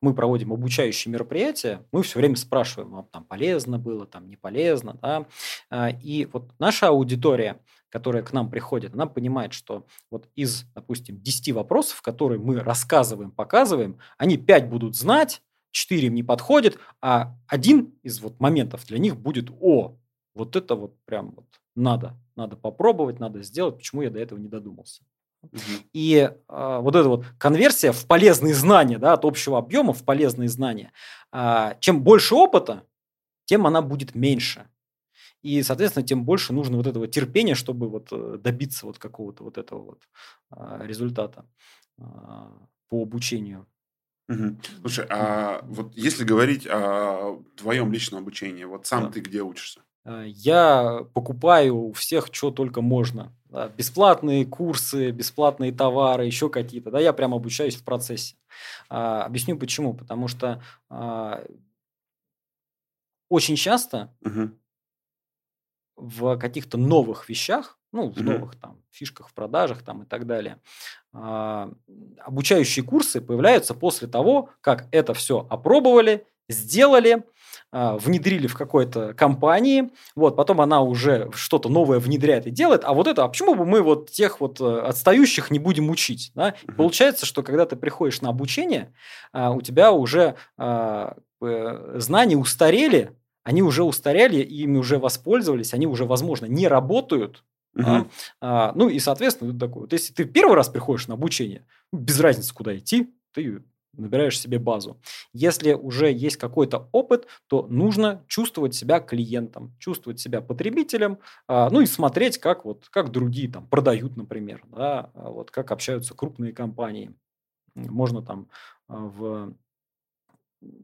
мы проводим обучающие мероприятия, мы все время спрашиваем, вам там полезно было, там не полезно, да, А, и вот наша аудитория, которая к нам приходит, она понимает, что вот из, допустим, 10 вопросов, которые мы рассказываем, показываем, они 5 будут знать, 4 им не подходит, а один из вот моментов для них будет «О, вот это вот прям вот надо, надо попробовать, надо сделать, почему я до этого не додумался». И а, вот эта вот конверсия в полезные знания, да, от общего объема в полезные знания, а, чем больше опыта, тем она будет меньше. И, соответственно, тем больше нужно вот этого терпения, чтобы вот э, добиться вот какого-то вот этого вот а, результата а, по обучению. Угу. Слушай, а вот если говорить о твоем личном обучении, вот сам да. ты где учишься? А, я покупаю у всех, что только можно. Да, бесплатные курсы, бесплатные товары, еще какие-то. Да, я прям обучаюсь в процессе. А, объясню почему. Потому что а, очень часто угу. В каких-то новых вещах, ну, в новых там фишках в продажах там и так далее, а, обучающие курсы появляются после того, как это все опробовали, сделали, а, внедрили в какой-то компании, вот, потом она уже что-то новое внедряет и делает, а вот это, а почему бы мы вот тех вот э, отстающих не будем учить, да? Uh-huh. Получается, что когда ты приходишь на обучение, а, у тебя уже а, знания устарели, они уже устарели, ими уже воспользовались, они уже, возможно, не работают, Uh-huh. А, ну и, соответственно, такой, вот если ты первый раз приходишь на обучение, без разницы, куда идти, ты набираешь себе базу. Если уже есть какой-то опыт, то нужно чувствовать себя клиентом, чувствовать себя потребителем, а, ну и смотреть, как, вот, как другие там продают, например, да, а вот, как общаются крупные компании. Можно там а, в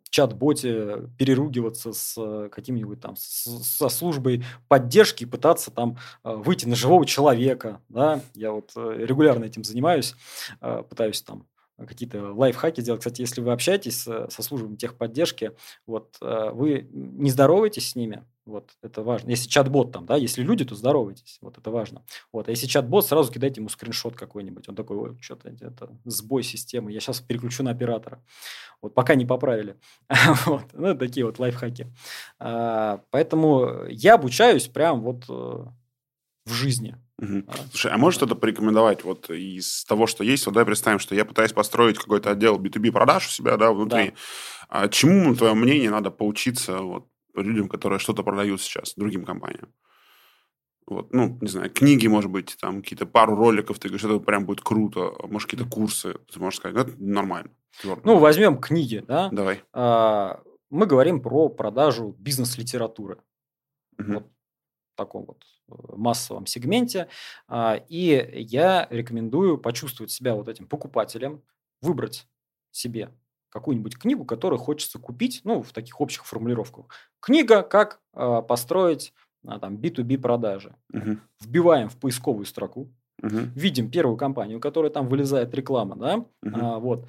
чат-боте переругиваться с каким-нибудь там, со службой поддержки, пытаться там выйти на живого человека, да, я вот э, регулярно этим занимаюсь, пытаюсь там какие-то лайфхаки делать. Кстати, если вы общаетесь со, службами техподдержки, вот, э, вы не здороваетесь с ними, вот, это важно. Если чат-бот там, да, если люди, то здоровайтесь, вот, это важно. Вот, а если чат-бот, сразу кидайте ему скриншот какой-нибудь, он такой, ой, что-то, это сбой системы, я сейчас переключу на оператора. Вот, пока не поправили. <laughs> вот, ну, такие вот лайфхаки. А, поэтому я обучаюсь прям вот э, в жизни. Угу. Слушай, а можешь что-то порекомендовать вот из того, что есть? Вот давай представим, что я пытаюсь построить какой-то отдел B2B продаж у себя, да, внутри. Да. А чему, твое мнение, надо поучиться вот, людям, которые что-то продают сейчас, другим компаниям? Вот, ну, не знаю, книги, может быть, там какие-то пару роликов, ты говоришь, это прям будет круто, может, какие-то курсы, ты можешь сказать, это нормально. Твердо. Ну, возьмем книги, да? Давай. А, мы говорим про продажу бизнес-литературы. Угу. Вот таком вот э, массовом сегменте. А, и я рекомендую почувствовать себя вот этим покупателем, выбрать себе какую-нибудь книгу, которую хочется купить, ну, в таких общих формулировках. Книга «Как а, построить а, там, B2B продажи». Угу. Вбиваем в поисковую строку, угу. видим первую компанию, у которой там вылезает реклама, да, угу. а, вот,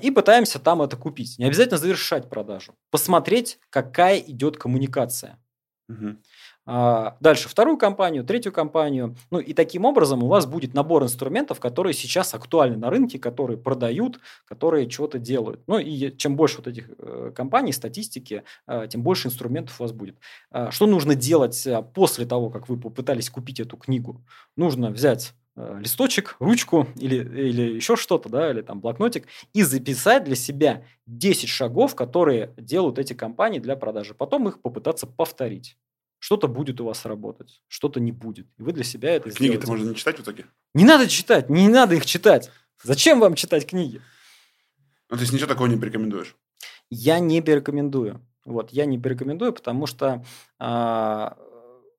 и пытаемся там это купить. Не обязательно завершать продажу. Посмотреть, какая идет коммуникация. Угу. А, дальше вторую компанию, третью компанию. Ну и таким образом у вас будет набор инструментов, которые сейчас актуальны на рынке, которые продают, которые что-то делают. Ну и чем больше вот этих э, компаний, статистики, э, тем больше инструментов у вас будет. А, что нужно делать э, после того, как вы попытались купить эту книгу? Нужно взять листочек, ручку или, или еще что-то, да, или там блокнотик, и записать для себя 10 шагов, которые делают эти компании для продажи. Потом их попытаться повторить. Что-то будет у вас работать, что-то не будет. И вы для себя это Книги сделаете. можно не читать в итоге? Не надо читать, не надо их читать. Зачем вам читать книги? Ну, то есть ничего такого не порекомендуешь? Я не порекомендую. Вот, я не порекомендую, потому что а,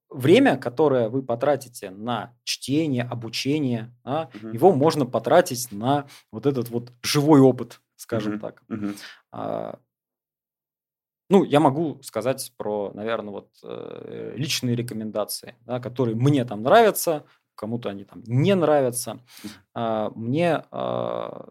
время, которое вы потратите на чтение, обучение, а, угу. его можно потратить на вот этот вот живой опыт, скажем угу. так. Угу. А, ну, я могу сказать про, наверное, вот э, личные рекомендации, да, которые мне там нравятся, кому-то они там не нравятся. А, мне, а,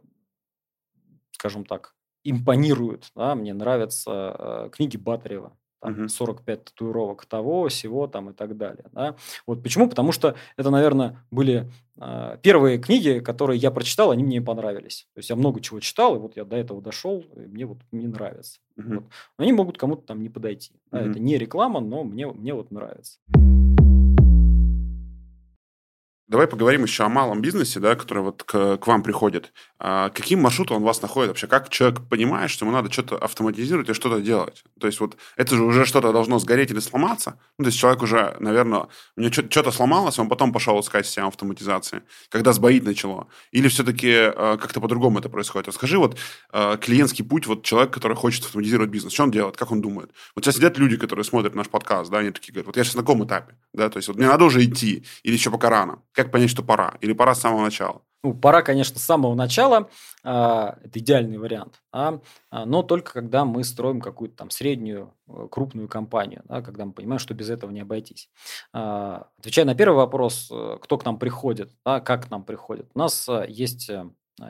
скажем так, импонируют, да, мне нравятся а, книги Батарева там, угу. 45 татуировок того, всего там и так далее. Да? Вот почему? Потому что это, наверное, были э, первые книги, которые я прочитал, они мне понравились. То есть я много чего читал, и вот я до этого дошел, и мне вот мне нравится. Угу. Вот. Но они могут кому-то там не подойти. Да? Угу. Это не реклама, но мне, мне вот нравится. Давай поговорим еще о малом бизнесе, да, который вот к, к вам приходит. А каким маршрутом он вас находит вообще? Как человек понимает, что ему надо что-то автоматизировать и что-то делать? То есть вот это же уже что-то должно сгореть или сломаться. Ну, то есть человек уже, наверное, у него что-то сломалось, он потом пошел искать систему автоматизации, когда сбоит начало. Или все-таки э, как-то по-другому это происходит? Расскажи вот э, клиентский путь, вот человек, который хочет автоматизировать бизнес, что он делает, как он думает? Вот сейчас сидят люди, которые смотрят наш подкаст, да, они такие говорят, вот я сейчас на каком этапе? Да, то есть вот мне надо уже идти или еще пока рано? Как понять, что пора? Или пора с самого начала? Ну, пора, конечно, с самого начала. А, это идеальный вариант. А, а, но только когда мы строим какую-то там среднюю, э, крупную компанию, да, когда мы понимаем, что без этого не обойтись. Отвечая на первый вопрос, э, кто к нам приходит, да, как к нам приходит. У нас э, есть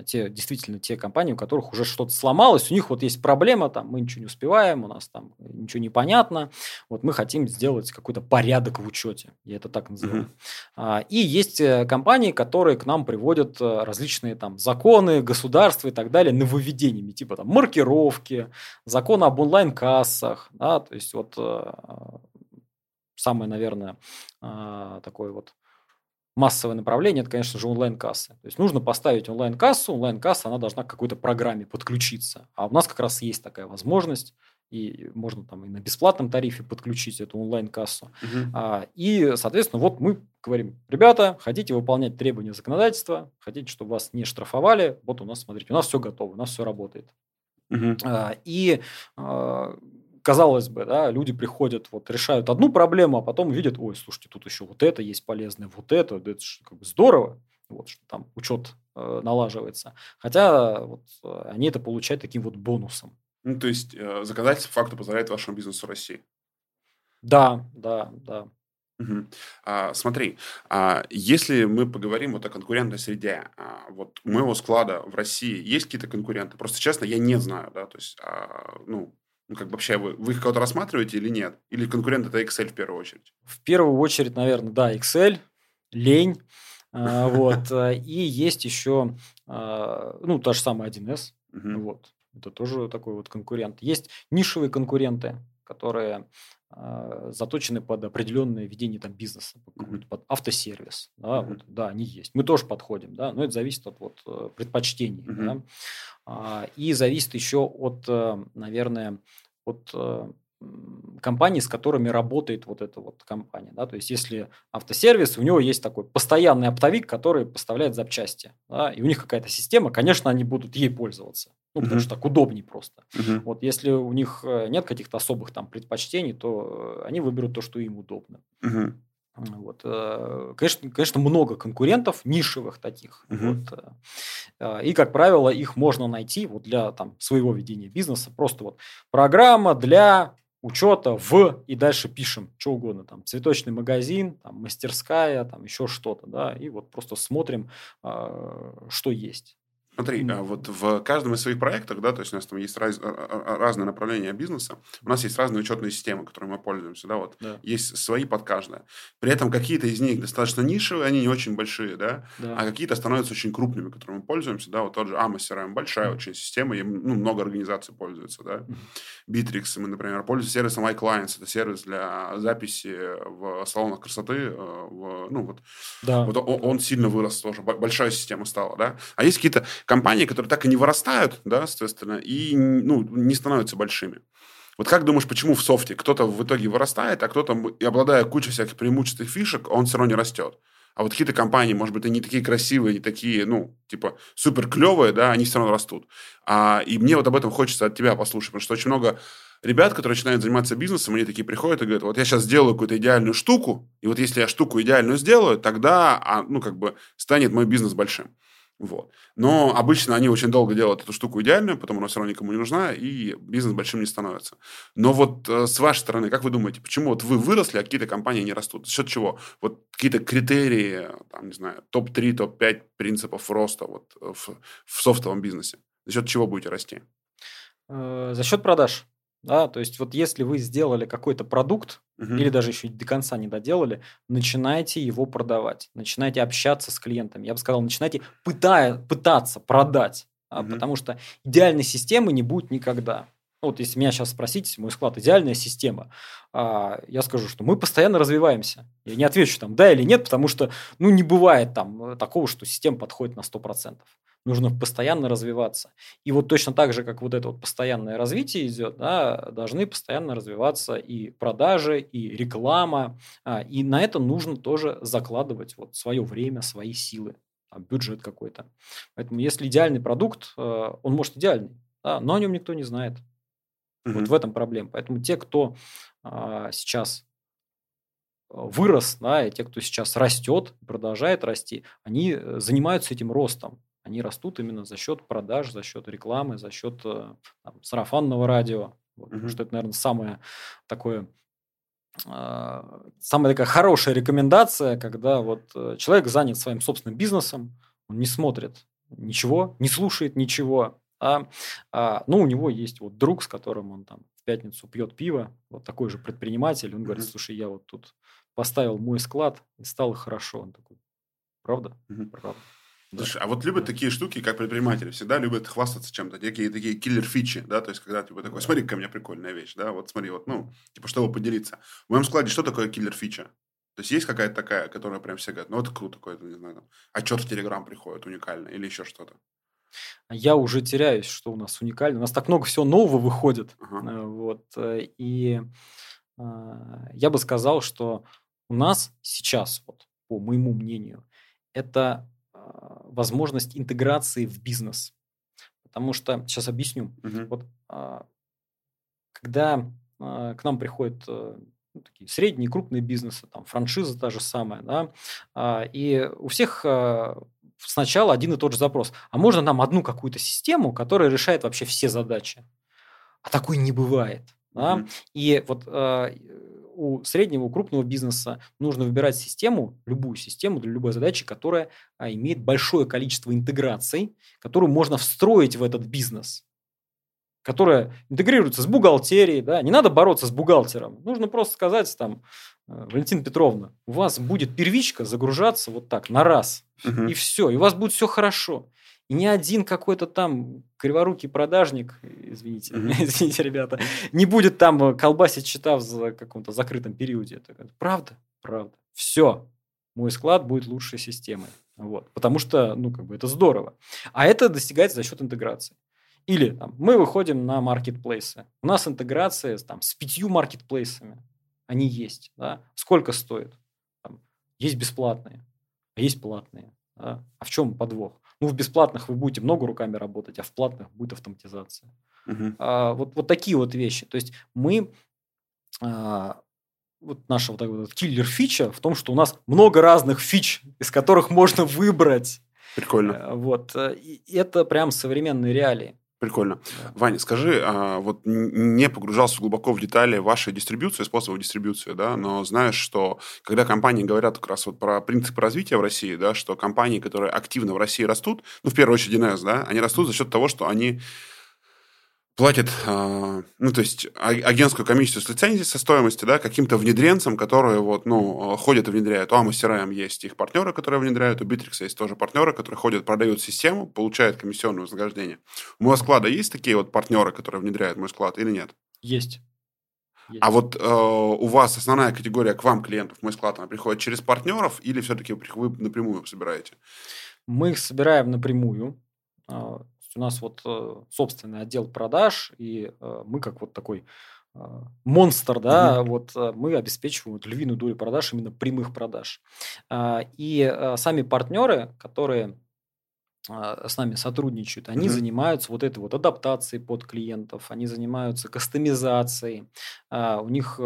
те, действительно те компании, у которых уже что-то сломалось, у них вот есть проблема, там, мы ничего не успеваем, у нас там ничего не понятно, вот мы хотим сделать какой-то порядок в учете, я это так называю. Uh-huh. И есть э, компании, которые к нам приводят э, различные там законы, государства и так далее нововведениями, типа там маркировки, закон об онлайн-кассах, да, то есть вот э, самое, наверное, такое вот массовое направление, это, конечно же, онлайн-кассы. То есть нужно поставить онлайн-кассу, онлайн-касса, она должна к какой-то программе подключиться. А у нас как раз есть такая возможность, и можно там и на бесплатном тарифе подключить эту онлайн-кассу. Угу. А, и, соответственно, вот мы говорим, ребята, хотите выполнять требования законодательства, хотите, чтобы вас не штрафовали, вот у нас, смотрите, у нас все готово, у нас все работает. Угу. А, и а, казалось бы, да, люди приходят, вот решают одну проблему, а потом видят, ой, слушайте, тут еще вот это есть полезное, вот это, это же как бы здорово, вот, что там учет э, налаживается. Хотя вот, э, они это получают таким вот бонусом. Ну, то есть э, законодательство факту позволяет вашему бизнесу России. Да, да, да. Угу. А, смотри, а, если мы поговорим вот о конкурентной среде, а, вот у моего склада в России есть какие-то конкуренты? Просто честно, я не знаю, да, то есть, а, ну, ну, как вообще вы, вы их кого-то рассматриваете или нет? Или конкурент это Excel в первую очередь? В первую очередь, наверное, да, Excel, лень. А, <laughs> вот. Э, и есть еще, а, ну, та же самая 1С. Вот. Это тоже такой вот конкурент. Есть нишевые конкуренты, которые а, заточены под определенное ведение там бизнеса, под автосервис. Да, вот, да, они есть. Мы тоже подходим, да, но это зависит от вот, э, предпочтений. Да. И зависит еще от, э, наверное, от э, компаний, с которыми работает вот эта вот компания. Да? То есть, если автосервис, у него есть такой постоянный оптовик, который поставляет запчасти, да? и у них какая-то система, конечно, они будут ей пользоваться. Ну, потому uh-huh. что так удобнее просто. Uh-huh. Вот если у них э, нет каких-то особых там предпочтений, то они выберут то, что им удобно. Uh-huh. Вот. Э, конечно, конечно, много конкурентов, нишевых таких. Угу. Вот. Э, и, как правило, их можно найти вот для там, своего ведения бизнеса. Просто вот программа для учета в и дальше пишем что угодно там цветочный магазин там мастерская там еще что-то да и вот просто смотрим э, что есть Смотри, mm. вот в каждом из своих проектов, да, то есть у нас там есть раз, а, а, разные направления бизнеса, у нас есть разные учетные системы, которыми мы пользуемся, да, вот да. есть свои под каждое. При этом какие-то из них достаточно нишевые, они не очень большие, да, да. а какие-то становятся очень крупными, которыми мы пользуемся, да, вот тот же AMA CRM, большая mm. очень система, и ну, много организаций пользуются, да. Mm. Bittrex, мы, например, пользуемся сервисом iClients, это сервис для записи в салонах красоты, э, в, ну вот, да. вот он, он сильно вырос тоже, большая система стала, да. А есть какие-то компании, которые так и не вырастают, да, соответственно, и ну, не становятся большими. Вот как думаешь, почему в софте кто-то в итоге вырастает, а кто-то, обладая кучей всяких преимуществ фишек, он все равно не растет? А вот какие-то компании, может быть, они такие красивые, не такие, ну, типа, супер клевые, да, они все равно растут. А, и мне вот об этом хочется от тебя послушать, потому что очень много ребят, которые начинают заниматься бизнесом, они такие приходят и говорят, вот я сейчас сделаю какую-то идеальную штуку, и вот если я штуку идеальную сделаю, тогда, а, ну, как бы, станет мой бизнес большим. Вот. Но обычно они очень долго делают эту штуку идеальную, потом она все равно никому не нужна, и бизнес большим не становится. Но вот э, с вашей стороны, как вы думаете, почему вот вы выросли, а какие-то компании не растут? За счет чего? Вот какие-то критерии, там, не знаю, топ-3, топ-5 принципов роста вот э, в, в софтовом бизнесе? За счет чего будете расти? Э, за счет продаж. Да, то есть вот если вы сделали какой-то продукт, угу. или даже еще до конца не доделали, начинайте его продавать, начинайте общаться с клиентами. Я бы сказал, начинайте пытая, пытаться продать, угу. потому что идеальной системы не будет никогда. вот если меня сейчас спросить, мой склад идеальная система, а, я скажу, что мы постоянно развиваемся. Я не отвечу там да или нет, потому что ну, не бывает там э, такого, что система подходит на 100%. Нужно постоянно развиваться. И вот точно так же, как вот это вот постоянное развитие идет, да, должны постоянно развиваться и продажи, и реклама. А, и на это нужно тоже закладывать вот свое время, свои силы, бюджет какой-то. Поэтому если идеальный продукт, э, он может идеальный, да, но о нем никто не знает. Mm-hmm. Вот в этом проблема. Поэтому те, кто а, сейчас вырос, да, и те, кто сейчас растет, продолжает расти, они э, занимаются этим ростом. Они растут именно за счет продаж, за счет рекламы, за счет э, там, сарафанного радио. Вот, mm-hmm. Что это, наверное, самое такое а, самая такая хорошая рекомендация, когда вот э, человек занят своим собственным бизнесом, он не смотрит ничего, не слушает ничего, а, а, ну, у него есть вот друг, с которым он там в пятницу пьет пиво, вот такой же предприниматель, он говорит, слушай, я вот тут поставил МойСклад и стало хорошо. Он такой, правда? Mm-hmm. Правда. Слушай, а вот любят такие штуки, как предприниматели, всегда любят хвастаться чем-то, такие, такие killer-фичи, да, то есть, когда типа такой, смотри, у меня прикольная вещь, да, вот смотри, вот, ну, типа, чтобы поделиться. В МоемСкладе что такое killer-фича? То есть, есть какая-то такая, которая прям все говорят, ну, это круто, какой-то, не знаю, там, отчет в Телеграм приходит уникально или еще что-то. Я уже теряюсь, что у нас уникально. У нас так много всего нового выходит. Uh-huh. Вот. Э, и а, я бы сказал, что у нас сейчас, вот, по моему мнению, это а, возможность интеграции в бизнес. Потому что, сейчас объясню, uh-huh. вот когда к нам приходят ну, такие средние, крупные бизнесы, там франшиза та же самая, да, и у всех сначала один и тот же запрос. А можно нам одну какую-то систему, которая решает вообще все задачи? А такой не бывает. Да? Mm-hmm. И вот э, у среднего, у крупного бизнеса нужно выбирать систему, любую систему для любой задачи, которая а, имеет большое количество интеграций, которую можно встроить в этот бизнес которая интегрируется с бухгалтерией, да, не надо бороться с бухгалтером, нужно просто сказать там, э, Валентина Петровна, у вас будет первичка загружаться вот так на раз, угу. и все, и у вас будет все хорошо. И ни один какой-то там криворукий продажник, извините, mm-hmm. <laughs> извините, ребята, не будет там э, колбасить счета в каком-то закрытом периоде. Это правда? Правда. Все. Мой склад будет лучшей системой. Вот. Потому что, ну, как бы это здорово. А это достигается за счет интеграции. Или там, мы выходим на маркетплейсы. У нас интеграция там, с пятью маркетплейсами. Они есть. Да? Сколько стоит? Там, есть бесплатные, а есть платные. Да? А в чем подвох? Ну, в бесплатных вы будете много руками работать, а в платных будет автоматизация. Угу. А, вот, вот такие вот вещи. То есть мы а, вот наша вот такая вот киллер-фича в том, что у нас много разных фич, из которых можно выбрать. Прикольно. Э, вот. Э, и это прям современные реалии. Прикольно. Да. Ваня, скажи, а, вот не погружался глубоко в детали вашей дистрибуции, способов дистрибуции, да, но знаешь, что когда компании говорят как раз вот про принципы развития в России, да, что компании, которые активно в России растут, ну, в первую очередь ДНС, да, они растут за счет того, что они платит, э, ну, то есть а, агентскую комиссию с лицензией, со стоимости, да, каким-то внедренцам, которые вот, ну, ходят и внедряют. У Amos CRM есть их партнеры, которые внедряют, у Bittrex есть тоже партнеры, которые ходят, продают систему, получают комиссионное вознаграждение. У моего склада есть такие вот партнеры, которые внедряют мой склад или нет? Есть. Есть. А вот э, у вас основная категория к вам клиентов, мой склад, она приходит через партнеров или все-таки вы напрямую собираете? Мы их собираем напрямую. А, у нас вот э, собственный отдел продаж, и э, мы как вот такой э, монстр, да, mm-hmm. вот мы обеспечиваем вот львиную долю продаж, именно прямых продаж. А, и сами партнеры, которые с нами сотрудничают, они mm-hmm. занимаются вот этой вот адаптацией под клиентов, они занимаются кастомизацией, а, у них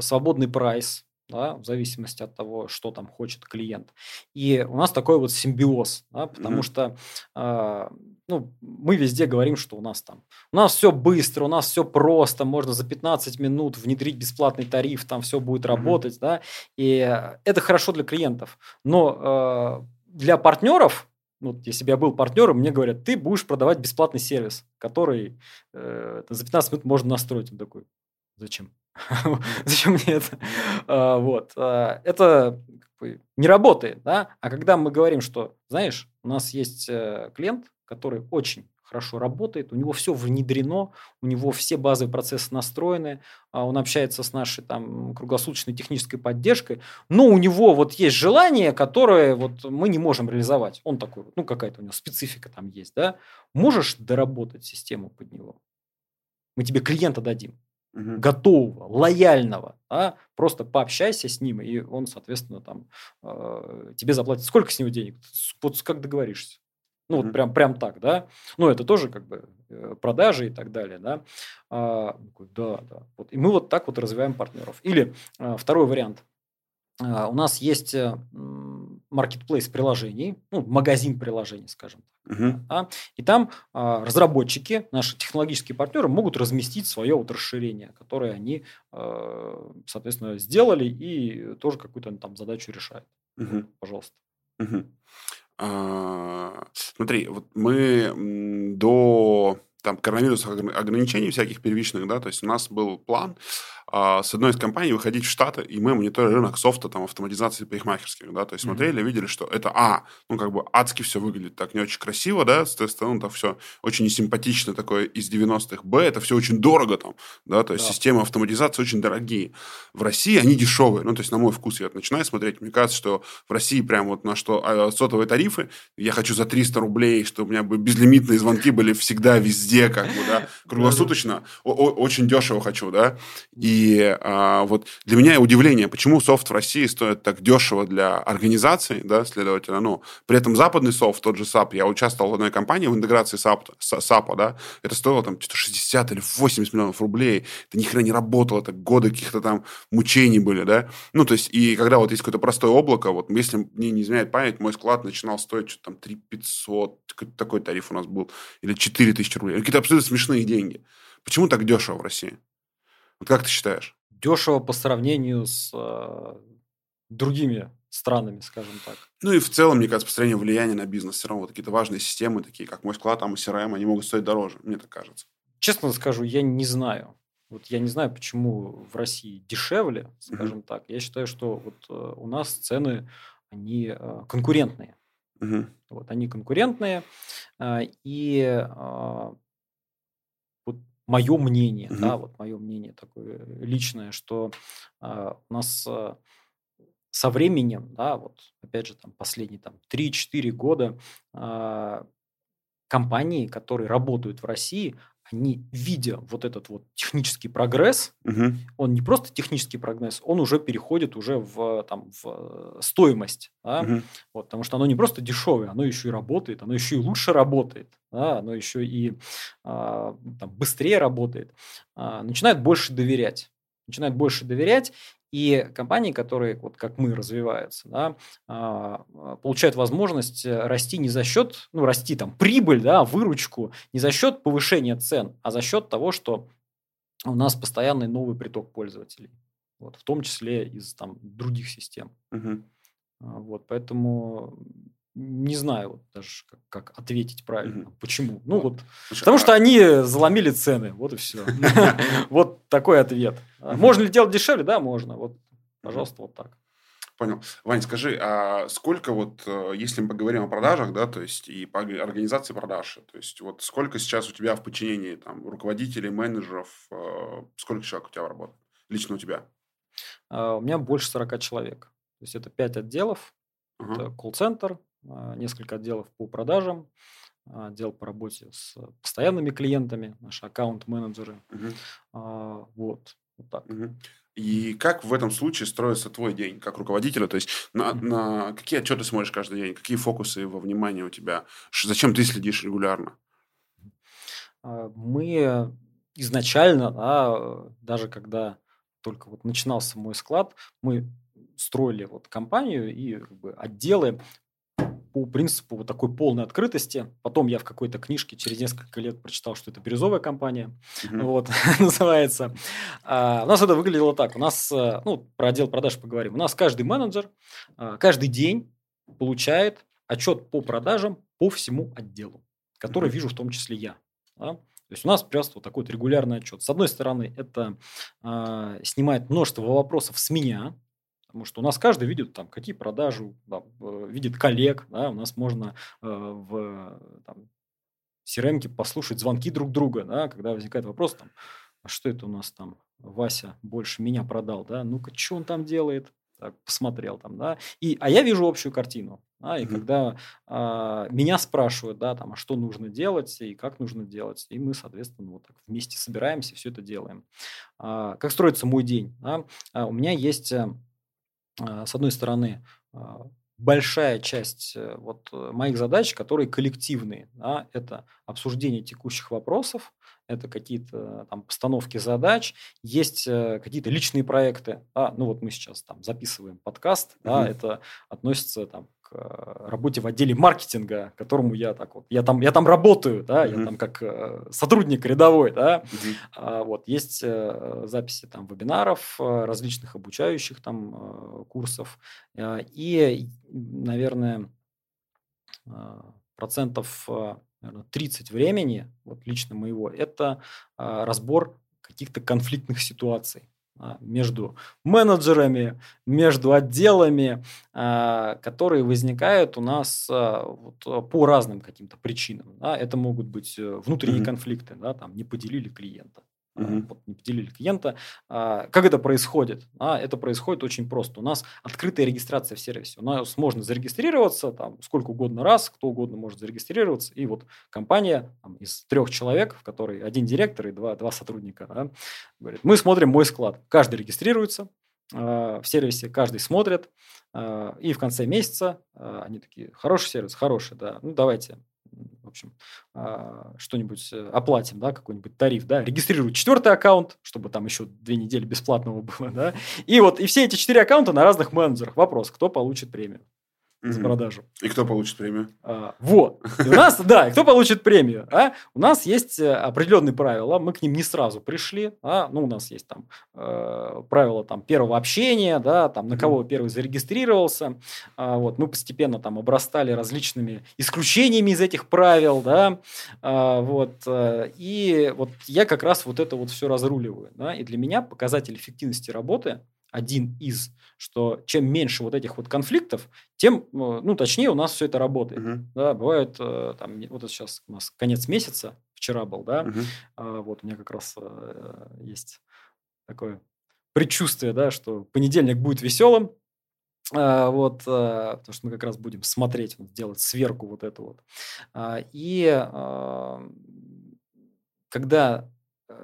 свободный прайс, да, в зависимости от того, что там хочет клиент. И у нас такой вот симбиоз, да, потому mm-hmm. что ну, мы везде говорим, что у нас там, у нас все быстро, у нас все просто, можно за 15 минут внедрить бесплатный тариф, там все будет mm-hmm. работать, да, и это хорошо для клиентов. Но э, для партнеров, ну, если бы я был партнером, мне говорят, ты будешь продавать бесплатный сервис, который э, за 15 минут можно настроить. Он такой, зачем? <laughs> Зачем мне это? А, вот. А, это не работает, да? А когда мы говорим, что, знаешь, у нас есть э, клиент, который очень хорошо работает, у него все внедрено, у него все базовые процессы настроены, а он общается с нашей там круглосуточной технической поддержкой, но у него вот есть желание, которое вот мы не можем реализовать. Он такой, ну какая-то у него специфика там есть, да? Можешь доработать систему под него? Мы тебе клиента дадим угу. готового, лояльного, а просто пообщайся с ним, и он, соответственно, там э, тебе заплатит. Сколько с него денег? Вот как договоришься. Ну, вот прям, прям так, да. Ну, это тоже как бы э, продажи и так далее, да. А, да, да. Вот. И мы вот так вот развиваем партнеров. Или а, второй вариант. А, у нас есть маркетплейс приложений, ну, магазин приложений, скажем так. Угу. Да, и там а, разработчики, наши технологические партнеры могут разместить свое вот расширение, которое они, а, соответственно, сделали и тоже какую-то там задачу решают. Угу. Пожалуйста. Угу. А, смотри, вот мы до там коронавирусных ограничений всяких первичных, да, то есть у нас был план а, с одной из компаний выходить в Штаты, и мы мониторили рынок софта, там, автоматизации парикмахерских, да, то есть смотрели, mm-hmm. видели, что это, а, ну, как бы адски все выглядит так не очень красиво, да, соответственно, ну, там все очень несимпатично такое из 90-х, б, это все очень дорого там, да, то есть да. системы автоматизации очень дорогие. В России они дешевые, ну, то есть на мой вкус я начинаю смотреть, мне кажется, что в России прям вот на что а, сотовые тарифы, я хочу за 300 рублей, чтобы у меня бы безлимитные звонки были всегда везде, как бы, да, круглосуточно, очень дешево хочу, да, и и а, вот для меня удивление, почему софт в России стоит так дешево для организации, да, следовательно, ну, при этом западный софт, тот же SAP, я участвовал в одной компании в интеграции SAP, SAP да, это стоило там 60 или 80 миллионов рублей, это ни хрена не работало, это годы каких-то там мучений были, да, ну, то есть, и когда вот есть какое-то простое облако, вот, если мне не изменяет память, мой склад начинал стоить что-то там 3 500, такой тариф у нас был, или 4 тысячи рублей, какие-то абсолютно смешные деньги. Почему так дешево в России? Вот как ты считаешь? Дешево по сравнению с э, другими странами, скажем так. Ну и в целом, мне кажется, построение влияния на бизнес. Все равно вот какие-то важные системы, такие как мой склад, там и CRM, они могут стоить дороже, мне так кажется. Честно скажу, я не знаю. Вот я не знаю, почему в России дешевле, скажем uh-huh. так. Я считаю, что вот э, у нас цены, они э, конкурентные. Uh-huh. Вот, они конкурентные. Э, и мое мнение, угу. да, вот мое мнение такое личное, что э, у нас э, со временем, да, вот опять же там последние там 3-4 года э, компании, которые работают в России, они, видя вот этот вот технический прогресс, угу. он не просто технический прогресс, он уже переходит уже в, там, в стоимость. Да? Угу. Вот, потому что оно не просто дешевое, оно еще и работает, оно еще и лучше работает, да? оно еще и а, там, быстрее работает. А, начинают больше доверять. Начинают больше доверять, и компании, которые, вот как мы, развиваются, да, а, а, получают возможность э, расти не за счет, ну, расти там прибыль, да, выручку, не за счет повышения цен, а за счет того, что у нас постоянный новый приток пользователей. Вот, в том числе из там, других систем. Угу. Вот, поэтому не знаю даже как, как ответить правильно. Почему? Ну вот, Слушай, потому а... что они заломили цены, вот и все. <laughs> Вот такой ответ. Можно ли делать дешевле? Да, можно. Вот, пожалуйста, вот так. Понял. Вань, скажи, а сколько вот, э, если мы поговорим о продажах, да, то есть и по организации продаж, то есть вот сколько сейчас у тебя в подчинении там руководителей, менеджеров, э, сколько человек у тебя работает? Лично у тебя? А, у меня больше 40 человек. То есть это 5 отделов, uh-huh. это колл-центр, а, несколько отделов по продажам, а, отдел по работе с постоянными клиентами, наши аккаунт-менеджеры. Угу. Вот, вот так. Угу. И как в этом случае строится твой день как руководителя? То есть на, на какие отчеты смотришь каждый день? Какие фокусы во внимание у тебя? Зачем ты следишь регулярно? Мы изначально, да, даже когда только вот начинался мой склад, мы строили вот компанию и как бы отделы по принципу вот такой полной открытости. Потом я в какой-то книжке через несколько лет прочитал, что это бирюзовая компания, mm-hmm. вот, <laughs> называется. А, у нас это выглядело так. У нас, э, ну, про отдел продаж поговорим. У нас каждый менеджер а, каждый день получает отчет по продажам по всему отделу, который mm-hmm. вижу в том числе я. Да? То есть у нас просто вот такой вот регулярный отчет. С одной стороны, это э, снимает множество вопросов с меня, Потому что у нас каждый видит, там, какие продажи, да, видит коллег, да, у нас можно э, в там, crm послушать звонки друг друга, да, когда возникает вопрос, там, а что это у нас там, Вася больше меня продал, да, ну-ка, что он там делает, так, посмотрел там, да, и, а я вижу общую картину, да, и mm-hmm. когда а, меня спрашивают, да, там, а что нужно делать и как нужно делать, и мы, соответственно, вот так вместе собираемся, все это делаем. А, как строится мой день? Да? А, у меня есть, а, с одной стороны, а, большая часть э, вот моих задач, которые коллективные, да, это обсуждение текущих вопросов, это какие-то там постановки задач, есть э, какие-то личные проекты, да, ну вот мы сейчас там записываем подкаст, mm-hmm. да, это относится там к э, работе в отделе маркетинга, которому я так вот, я там, я там работаю, да, mm-hmm. я там как э, сотрудник рядовой, да, mm-hmm. вот, есть э, записи там вебинаров, различных обучающих там курсов, и, наверное, процентов наверное, 30 времени, вот лично моего, это разбор каких-то конфликтных ситуаций. А, между менеджерами, между отделами, а, которые возникают у нас а, вот по разным каким-то причинам. Это могут быть э, внутренние mm-hmm. конфликты, да, там не поделили клиента Угу. Не поделили клиента. А, как это происходит? А, это происходит очень просто. У нас открытая регистрация в сервисе. У нас можно зарегистрироваться там, сколько угодно раз, кто угодно может зарегистрироваться. И вот компания там, из трех человек, в которой один директор и два, два сотрудника, да, говорит, мы смотрим мой склад. Каждый регистрируется, в сервисе каждый смотрит, и в конце месяца они такие, хороший сервис, хороший, да, ну давайте в общем, а, что-нибудь э, оплатим, да, какой-нибудь тариф, да, регистрируют четвертый аккаунт, чтобы там еще две недели бесплатного <laughs> было, да, и вот, и все эти четыре аккаунта на разных менеджерах. Вопрос, кто получит премию? За продажу. И кто получит премию? А, вот. И у нас, <laughs> да, и кто получит премию? А? У нас есть э, определенные правила, мы к ним не сразу пришли. А? Ну, у нас есть там э, правила там, первого общения, да, там, на кого первый зарегистрировался. А, вот, мы постепенно там обрастали различными исключениями из этих правил. Да, а, вот, и вот я как раз вот это вот все разруливаю. Да, и для меня показатель эффективности работы один из, что чем меньше вот этих вот конфликтов, тем, э, ну, точнее у нас все это работает. Uh-huh. Да, бывает, э, там, вот это сейчас у нас конец месяца, вчера был, да, uh-huh. вот у меня как раз э, есть такое предчувствие, да, что понедельник будет веселым, а, вот, потому что мы как раз будем смотреть, делать сверку вот это вот. А, и когда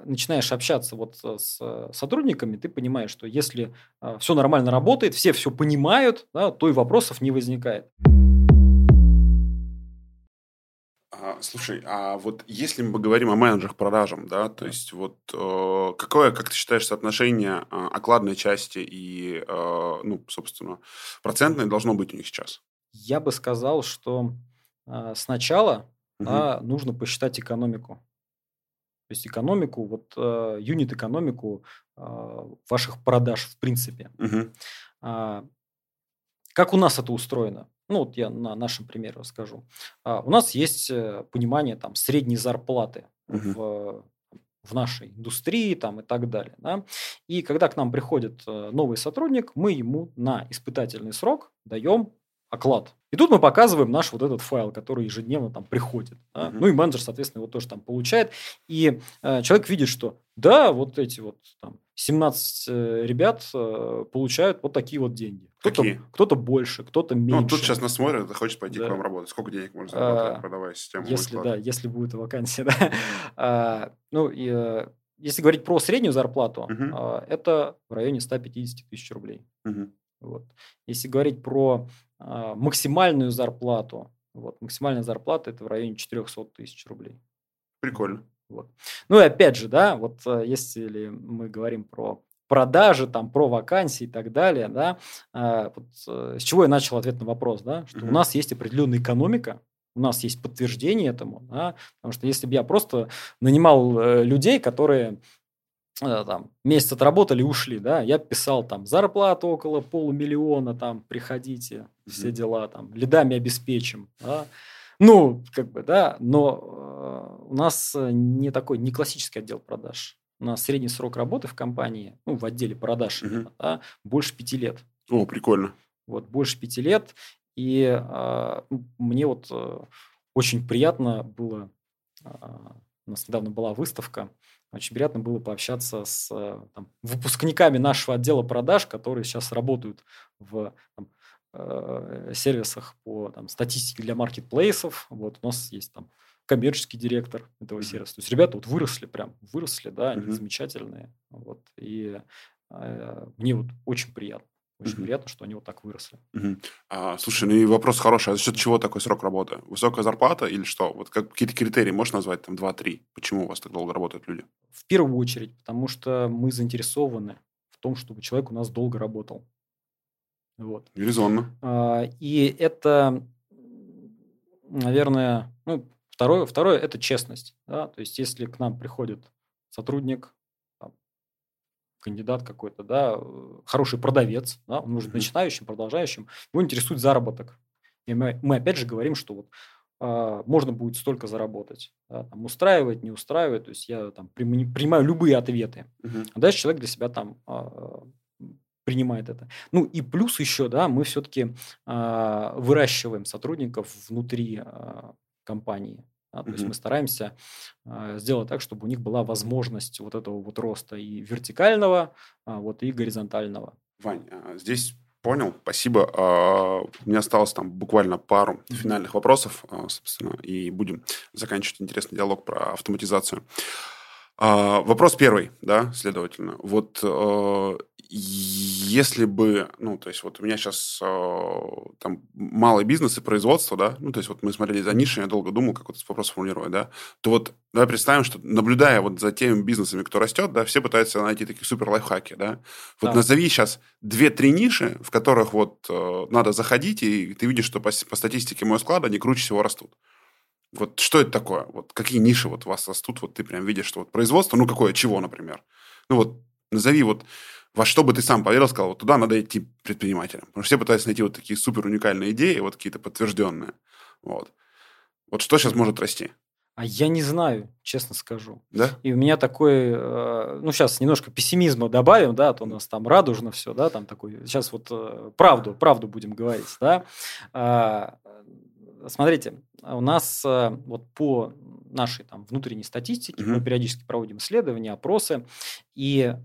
начинаешь общаться вот с сотрудниками, ты понимаешь, что если а, все нормально работает, все все понимают, да, то и вопросов не возникает. Слушай, а вот если мы поговорим о менеджерах продажам, да, то есть вот э, какое, как ты считаешь, соотношение э, окладной части и, э, ну, собственно, процентное должно быть у них сейчас? Я бы сказал, что э, сначала угу. да, нужно посчитать экономику. То есть экономику, вот э, юнит-экономику э, ваших продаж в принципе. Угу. А, как у нас это устроено? Ну, вот я на нашем примере расскажу. А, у нас есть э, понимание там средней зарплаты угу. в в нашей индустрии там, и так далее. Да? И когда к нам приходит э, новый сотрудник, мы ему на испытательный срок даем оклад. И тут мы показываем наш вот этот файл, который ежедневно там приходит. Да? Uh-huh. Ну и менеджер, соответственно, его тоже там получает. И э, человек видит, что да, вот эти вот там 17 э, ребят э, получают вот такие вот деньги. Кто-то, кто-то больше, кто-то меньше. Ну, тут сейчас нас смотрят, ты хочешь пойти да. к вам работать. Сколько денег можно заработать, а, продавая систему? Если, да, если будет вакансия, <laughs> да. а, ну, и, э, если говорить про среднюю зарплату, uh-huh. а, это в районе 150 тысяч рублей. Uh-huh. Вот. Если говорить про а, максимальную зарплату, вот, максимальная зарплата это в районе 400 тысяч рублей. Прикольно. Вот. Ну и опять же, да, вот э, если мы говорим про продажи, там, про вакансии и так далее, да, а, вот, э, с чего я начал ответ на вопрос, да, что mm-hmm. у нас есть определенная экономика, у нас есть подтверждение этому, да, потому что если бы я просто нанимал э, людей, которые Э, там, месяц отработали, ушли, да, я писал там зарплату около полумиллиона, там, приходите, mm-hmm. все дела, там, лидами обеспечим, да. Ну, как бы, да, но э, у нас не такой, не классический отдел продаж. У нас средний срок работы в компании, ну, в отделе продаж, mm-hmm. да, больше пяти лет. О, прикольно. Вот, больше пяти лет. И э, мне вот э, очень приятно было у нас недавно была выставка, очень приятно было пообщаться с там, выпускниками нашего отдела продаж, которые сейчас работают в там, э, сервисах по там, статистике для маркетплейсов. Вот у нас есть там коммерческий директор этого mm-hmm. сервиса. То есть ребята вот выросли прям, выросли, да, они mm-hmm. замечательные. Вот, и э, мне вот очень приятно. Очень mm-hmm. приятно, что они вот так выросли. Mm-hmm. А, слушай, ну и вопрос хороший. А за счет чего такой срок работы? Высокая зарплата или что? Вот как, какие-то критерии можешь назвать, там, 2-3? Почему у вас так долго работают люди? В первую очередь, потому что мы заинтересованы в том, чтобы человек у нас долго работал. Вот. Резонно. А, и это, наверное, ну, второе, второе – это честность. Да? То есть, если к нам приходит сотрудник, кандидат какой-то, да, хороший продавец, да, он может mm-hmm. начинающим, продолжающим, его интересует заработок. И мы, мы опять же говорим, что вот а, можно будет столько заработать. Да, там, устраивает, не устраивает. То есть я там принимаю любые ответы. Uh-huh. А дальше человек для себя там а, принимает это. Ну и плюс еще, да, мы все-таки а, выращиваем сотрудников внутри а, компании. Да, то mm-hmm. есть мы стараемся э, сделать так, чтобы у них была возможность вот этого вот роста и вертикального, э, вот и горизонтального. Вань, а, здесь понял, спасибо. У меня осталось там буквально пару mm-hmm. финальных вопросов, собственно, и будем заканчивать интересный диалог про автоматизацию. Вопрос первый, да, следовательно. Вот если бы, ну, то есть вот у меня сейчас э, там малый бизнес и производство, да, ну, то есть вот мы смотрели за нишей, я долго думал, как вот этот вопрос формулировать, да, то вот давай представим, что наблюдая вот за теми бизнесами, кто растет, да, все пытаются найти такие супер лайфхаки, да. Вот да. назови сейчас две-три ниши, в которых вот э, надо заходить, и ты видишь, что по, по статистике моего склада они круче всего растут. Вот что это такое? Вот какие ниши вот у вас растут? Вот ты прям видишь, что вот производство, ну какое, чего, например? Ну вот назови вот во что бы ты сам поверил, сказал, вот туда надо идти предпринимателем. Потому что все пытаются найти вот такие супер уникальные идеи, вот какие-то подтвержденные. Вот. Вот что сейчас может расти? А я не знаю, честно скажу. Да? И у меня такой, э, ну сейчас немножко пессимизма добавим, да, а то у нас там радужно все, да, там такой. Сейчас вот э, правду, правду будем говорить, да. А, смотрите, у нас э, вот по нашей там внутренней статистике угу. мы периодически проводим исследования, опросы, и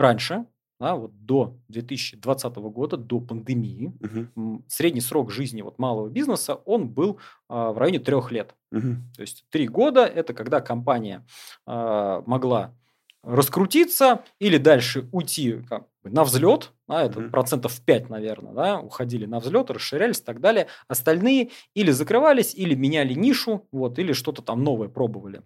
раньше, да, вот до 2020 года, до пандемии, угу. средний срок жизни вот малого бизнеса, он был а, в районе трех лет. Угу. То есть три года – это когда компания а, могла раскрутиться или дальше уйти как бы, на взлет, да, это mm процентов 5, наверное, да, уходили на взлет, расширялись и так далее. Остальные или закрывались, или меняли нишу, вот, или что-то там новое пробовали.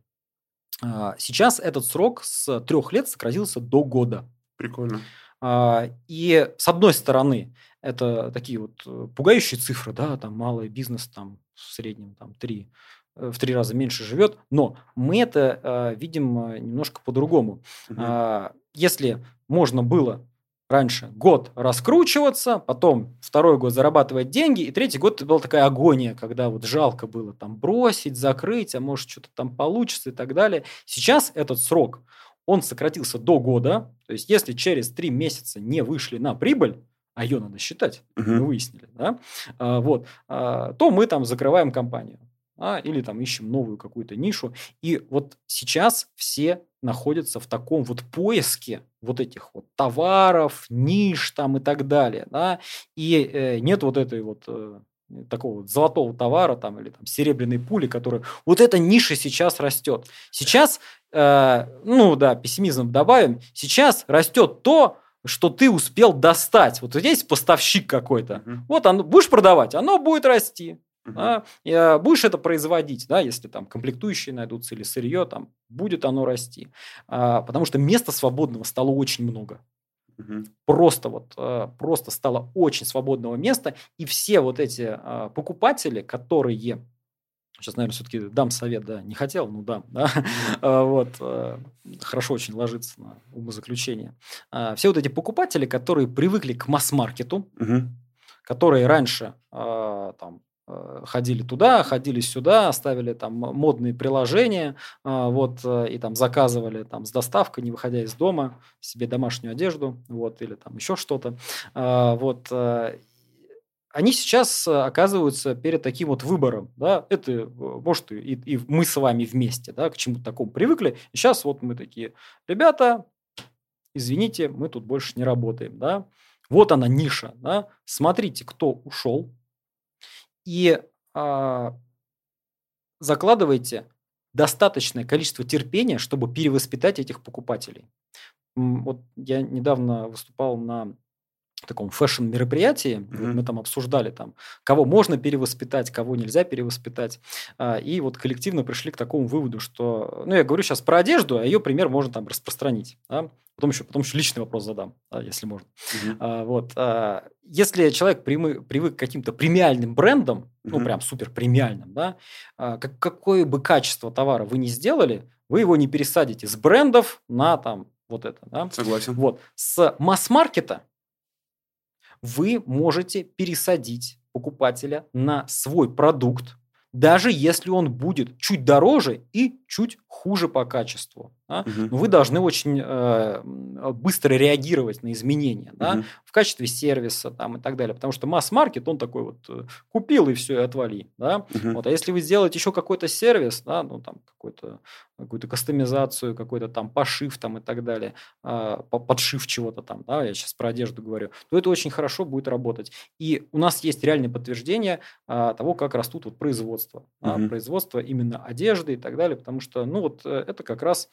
А, сейчас этот срок с трех лет сократился до года. Прикольно. А, и с одной стороны, это такие вот э, пугающие цифры, да, там малый бизнес там в среднем там три э, в три раза меньше живет, но мы это э, видим немножко по-другому. Угу. Э, если можно было раньше год раскручиваться, потом второй год зарабатывать деньги, и третий год это была такая агония, когда вот жалко было там бросить, закрыть, а может что-то там получится и так далее. Сейчас этот срок, он сократился до года. То есть, если через три месяца не вышли на прибыль, а ее надо считать, uh-huh. мы выяснили, да, а, вот, а, то мы там закрываем компанию. А, или там ищем новую какую-то нишу. И вот сейчас все находятся в таком вот поиске вот этих вот товаров, ниш там и так далее. Да? И э, нет вот этой вот э, такого вот золотого товара там или там серебряной пули, которая вот эта ниша сейчас растет. Сейчас, э, ну да, пессимизм добавим, сейчас растет то, что ты успел достать. Вот здесь поставщик какой-то. Uh-huh. Вот он будешь продавать, оно будет расти. Да? И, а, будешь это производить, да, если там комплектующие найдутся или сырье, там будет оно расти. А, потому что места свободного стало очень много. Угу. Просто вот, э, просто стало очень свободного места, и все вот эти э, покупатели, которые Сейчас, наверное, все-таки дам совет, да, не хотел, ну дам, да, mm вот, э, хорошо очень ложится на умозаключение. А, все вот эти покупатели, которые привыкли к масс-маркету, которые раньше там ходили туда, ходили сюда, ставили там модные приложения, э, вот, э, и там заказывали там с доставкой, не выходя из дома, себе домашнюю одежду, вот, или там еще что-то, вот, они сейчас оказываются перед таким вот выбором, да, это, может, и, и мы с вами вместе, да, к чему-то такому привыкли, и сейчас вот мы такие, ребята, извините, мы тут больше не работаем, да, вот она ниша, да, смотрите, кто ушел, и а, закладывайте достаточное количество терпения, чтобы перевоспитать этих покупателей. Вот я недавно выступал на таком фэшн-мероприятии. Mm-hmm. Мы там обсуждали, там, кого можно перевоспитать, кого нельзя перевоспитать. А, и вот коллективно пришли к такому выводу, что... Ну, я говорю сейчас про одежду, а ее пример можно там распространить. Да? Потом еще, потом еще личный вопрос задам, да, если можно. Mm-hmm. А, вот, а, если человек примы, привык к каким-то премиальным брендам, mm-hmm. ну, прям супер премиальным, да, а, как, какое бы качество товара вы не сделали, вы его не пересадите с брендов на там вот это. Да? Согласен. Вот. С масс-маркета вы можете пересадить покупателя на свой продукт, даже если он будет чуть дороже и чуть хуже по качеству. Да? Угу. Но вы должны очень э, быстро реагировать на изменения да? угу. в качестве сервиса там, и так далее. Потому что масс-маркет, он такой вот э, купил и все, и отвали. Да? Угу. Вот. А если вы сделаете еще какой-то сервис, да, ну, там, какой-то какую-то кастомизацию, какой-то там пошив там и так далее, э, подшив чего-то там, да, я сейчас про одежду говорю, то это очень хорошо будет работать. И у нас есть реальное подтверждение э, того, как растут вот производства. Угу. Производство именно одежды и так далее, потому что, ну, вот э, это как раз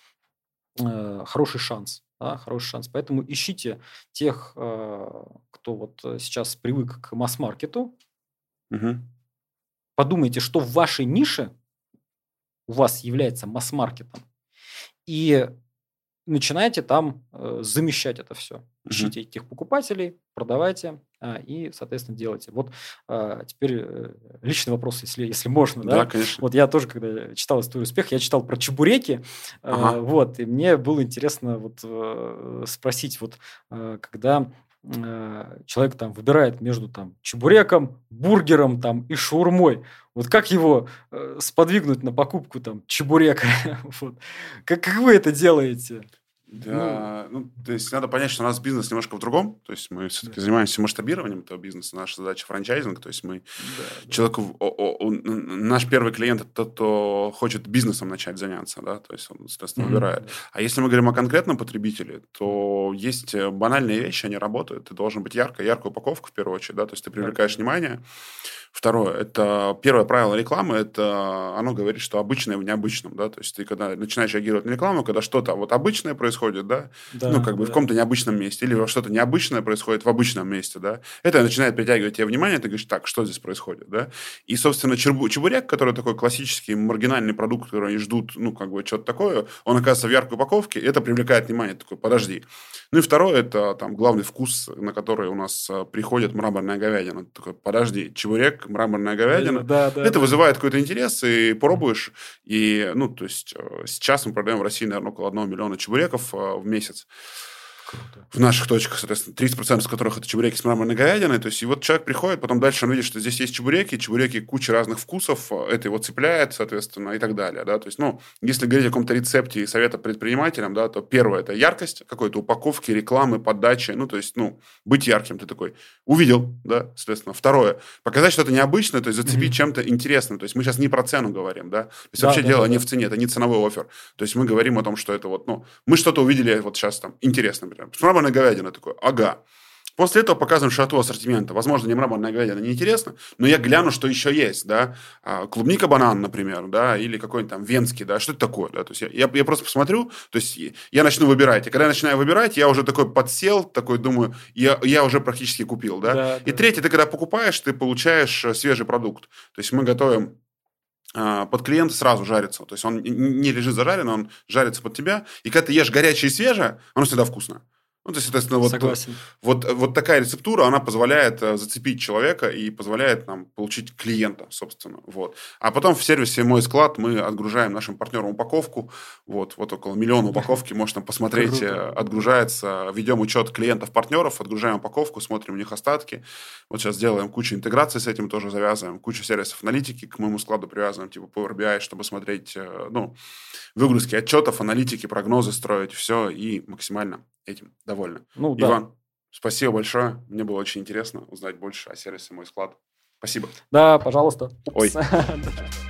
э, хороший шанс. Да, хороший шанс. Поэтому ищите тех, э, кто вот сейчас привык к масс-маркету. Угу. Подумайте, что в вашей нише у вас является масс-маркетом. И начинайте там э, замещать это все. Ищите mm-hmm. этих покупателей, продавайте а, и, соответственно, делайте. Вот а, теперь э, личный вопрос, если, если можно. Да, да, конечно. Вот я тоже, когда читал историю успеха, я читал про чебуреки. А, ага. А, вот, и мне было интересно вот э, спросить, вот э, когда э, человек там выбирает между там чебуреком, бургером там и шаурмой. Вот как его э, сподвигнуть на покупку там чебурека? <laughs> вот. как, как вы это делаете? Да, ну, ну, то есть надо понять, что у нас бизнес немножко в другом. То есть мы все-таки да. занимаемся масштабированием этого бизнеса. Наша задача франчайзинг. То есть мы да, человеку... Да. О, о, наш первый клиент это тот, кто хочет бизнесом начать заняться, да, то есть он, соответственно, mm-hmm. выбирает. А если мы говорим о конкретном потребителе, то есть э, банальные вещи, они работают. Ты должен быть ярко, яркая упаковка в первую очередь, да, то есть ты привлекаешь да. внимание. Второе, это первое правило рекламы, это оно говорит, что обычное в необычном, да, то есть ты когда начинаешь реагировать на рекламу, когда что-то вот обычное происходит, да, да ну, как бы да. в каком-то необычном месте, или что-то необычное происходит в обычном месте, да, это начинает притягивать тебе внимание, ты говоришь, так, что здесь происходит, да, и, собственно, чебурек, который такой классический маргинальный продукт, который они ждут, ну, как бы что-то такое, он оказывается в яркой упаковке, и это привлекает внимание, такой, подожди. Ну, и второе, это там главный вкус, на который у нас а, приходит мраморная говядина, такой, подожди, чебурек, мраморная говядина. Да, да, это да. вызывает какой-то интерес, и пробуешь. И, ну, то есть, э, сейчас мы продаем в России, наверное, около 1 миллиона чебуреков э, в месяц. В наших точках, соответственно, 30% из которых это чебуреки с мраморной говядиной. То есть, и вот человек приходит, потом дальше он видит, что здесь есть чебуреки, чебуреки куча разных вкусов, это его цепляет, соответственно, и так далее. Да? То есть, ну, если говорить о каком-то рецепте и совета предпринимателям, да, то первое – это яркость какой-то упаковки, рекламы, подачи. Ну, то есть, ну, быть ярким. Ты такой увидел, да, соответственно. Второе – показать что-то необычное, то есть, зацепить mm-hmm. чем-то интересным. То есть, мы сейчас не про цену говорим, да. То есть, да, вообще да, дело да, не да. в цене, это не ценовой офер. То есть, мы говорим о том, что это вот, ну, мы что-то увидели вот сейчас там интересно, например например. Мраморная говядина такой, ага. После этого показываем широту ассортимента. Возможно, не мраморная говядина неинтересно, но я гляну, что еще есть, да. А, клубника банан, например, да, или какой-нибудь там венский, да, что это такое, да. То есть я, я просто посмотрю, то есть я начну выбирать. И когда я начинаю выбирать, я уже такой подсел, такой думаю, я, я уже практически купил, да. да и да. третье, ты когда покупаешь, ты получаешь э, свежий продукт. То есть мы готовим под клиента сразу жарится. То есть он не лежит зажарен, он жарится под тебя. И когда ты ешь горячее и свежее, оно всегда вкусно. Ну, то есть, соответственно, вот, вот, вот такая рецептура, она позволяет э, зацепить человека и позволяет нам получить клиента, собственно. Вот. А потом в сервисе «Мой склад» мы отгружаем нашим партнерам упаковку. Вот, вот около миллиона упаковки, можно посмотреть, э, отгружается. Ведем учет клиентов-партнеров, отгружаем упаковку, смотрим у них остатки. Вот сейчас делаем кучу интеграций с этим тоже завязываем, кучу сервисов аналитики к моему складу привязываем, типа Power BI, чтобы смотреть, э, ну, выгрузки отчетов, аналитики, прогнозы строить, все, и максимально этим довольны. Ну, Иван. Спасибо большое. Мне было очень интересно узнать больше о сервисе «Мой склад». Спасибо. Да, пожалуйста. Ой. <laughs>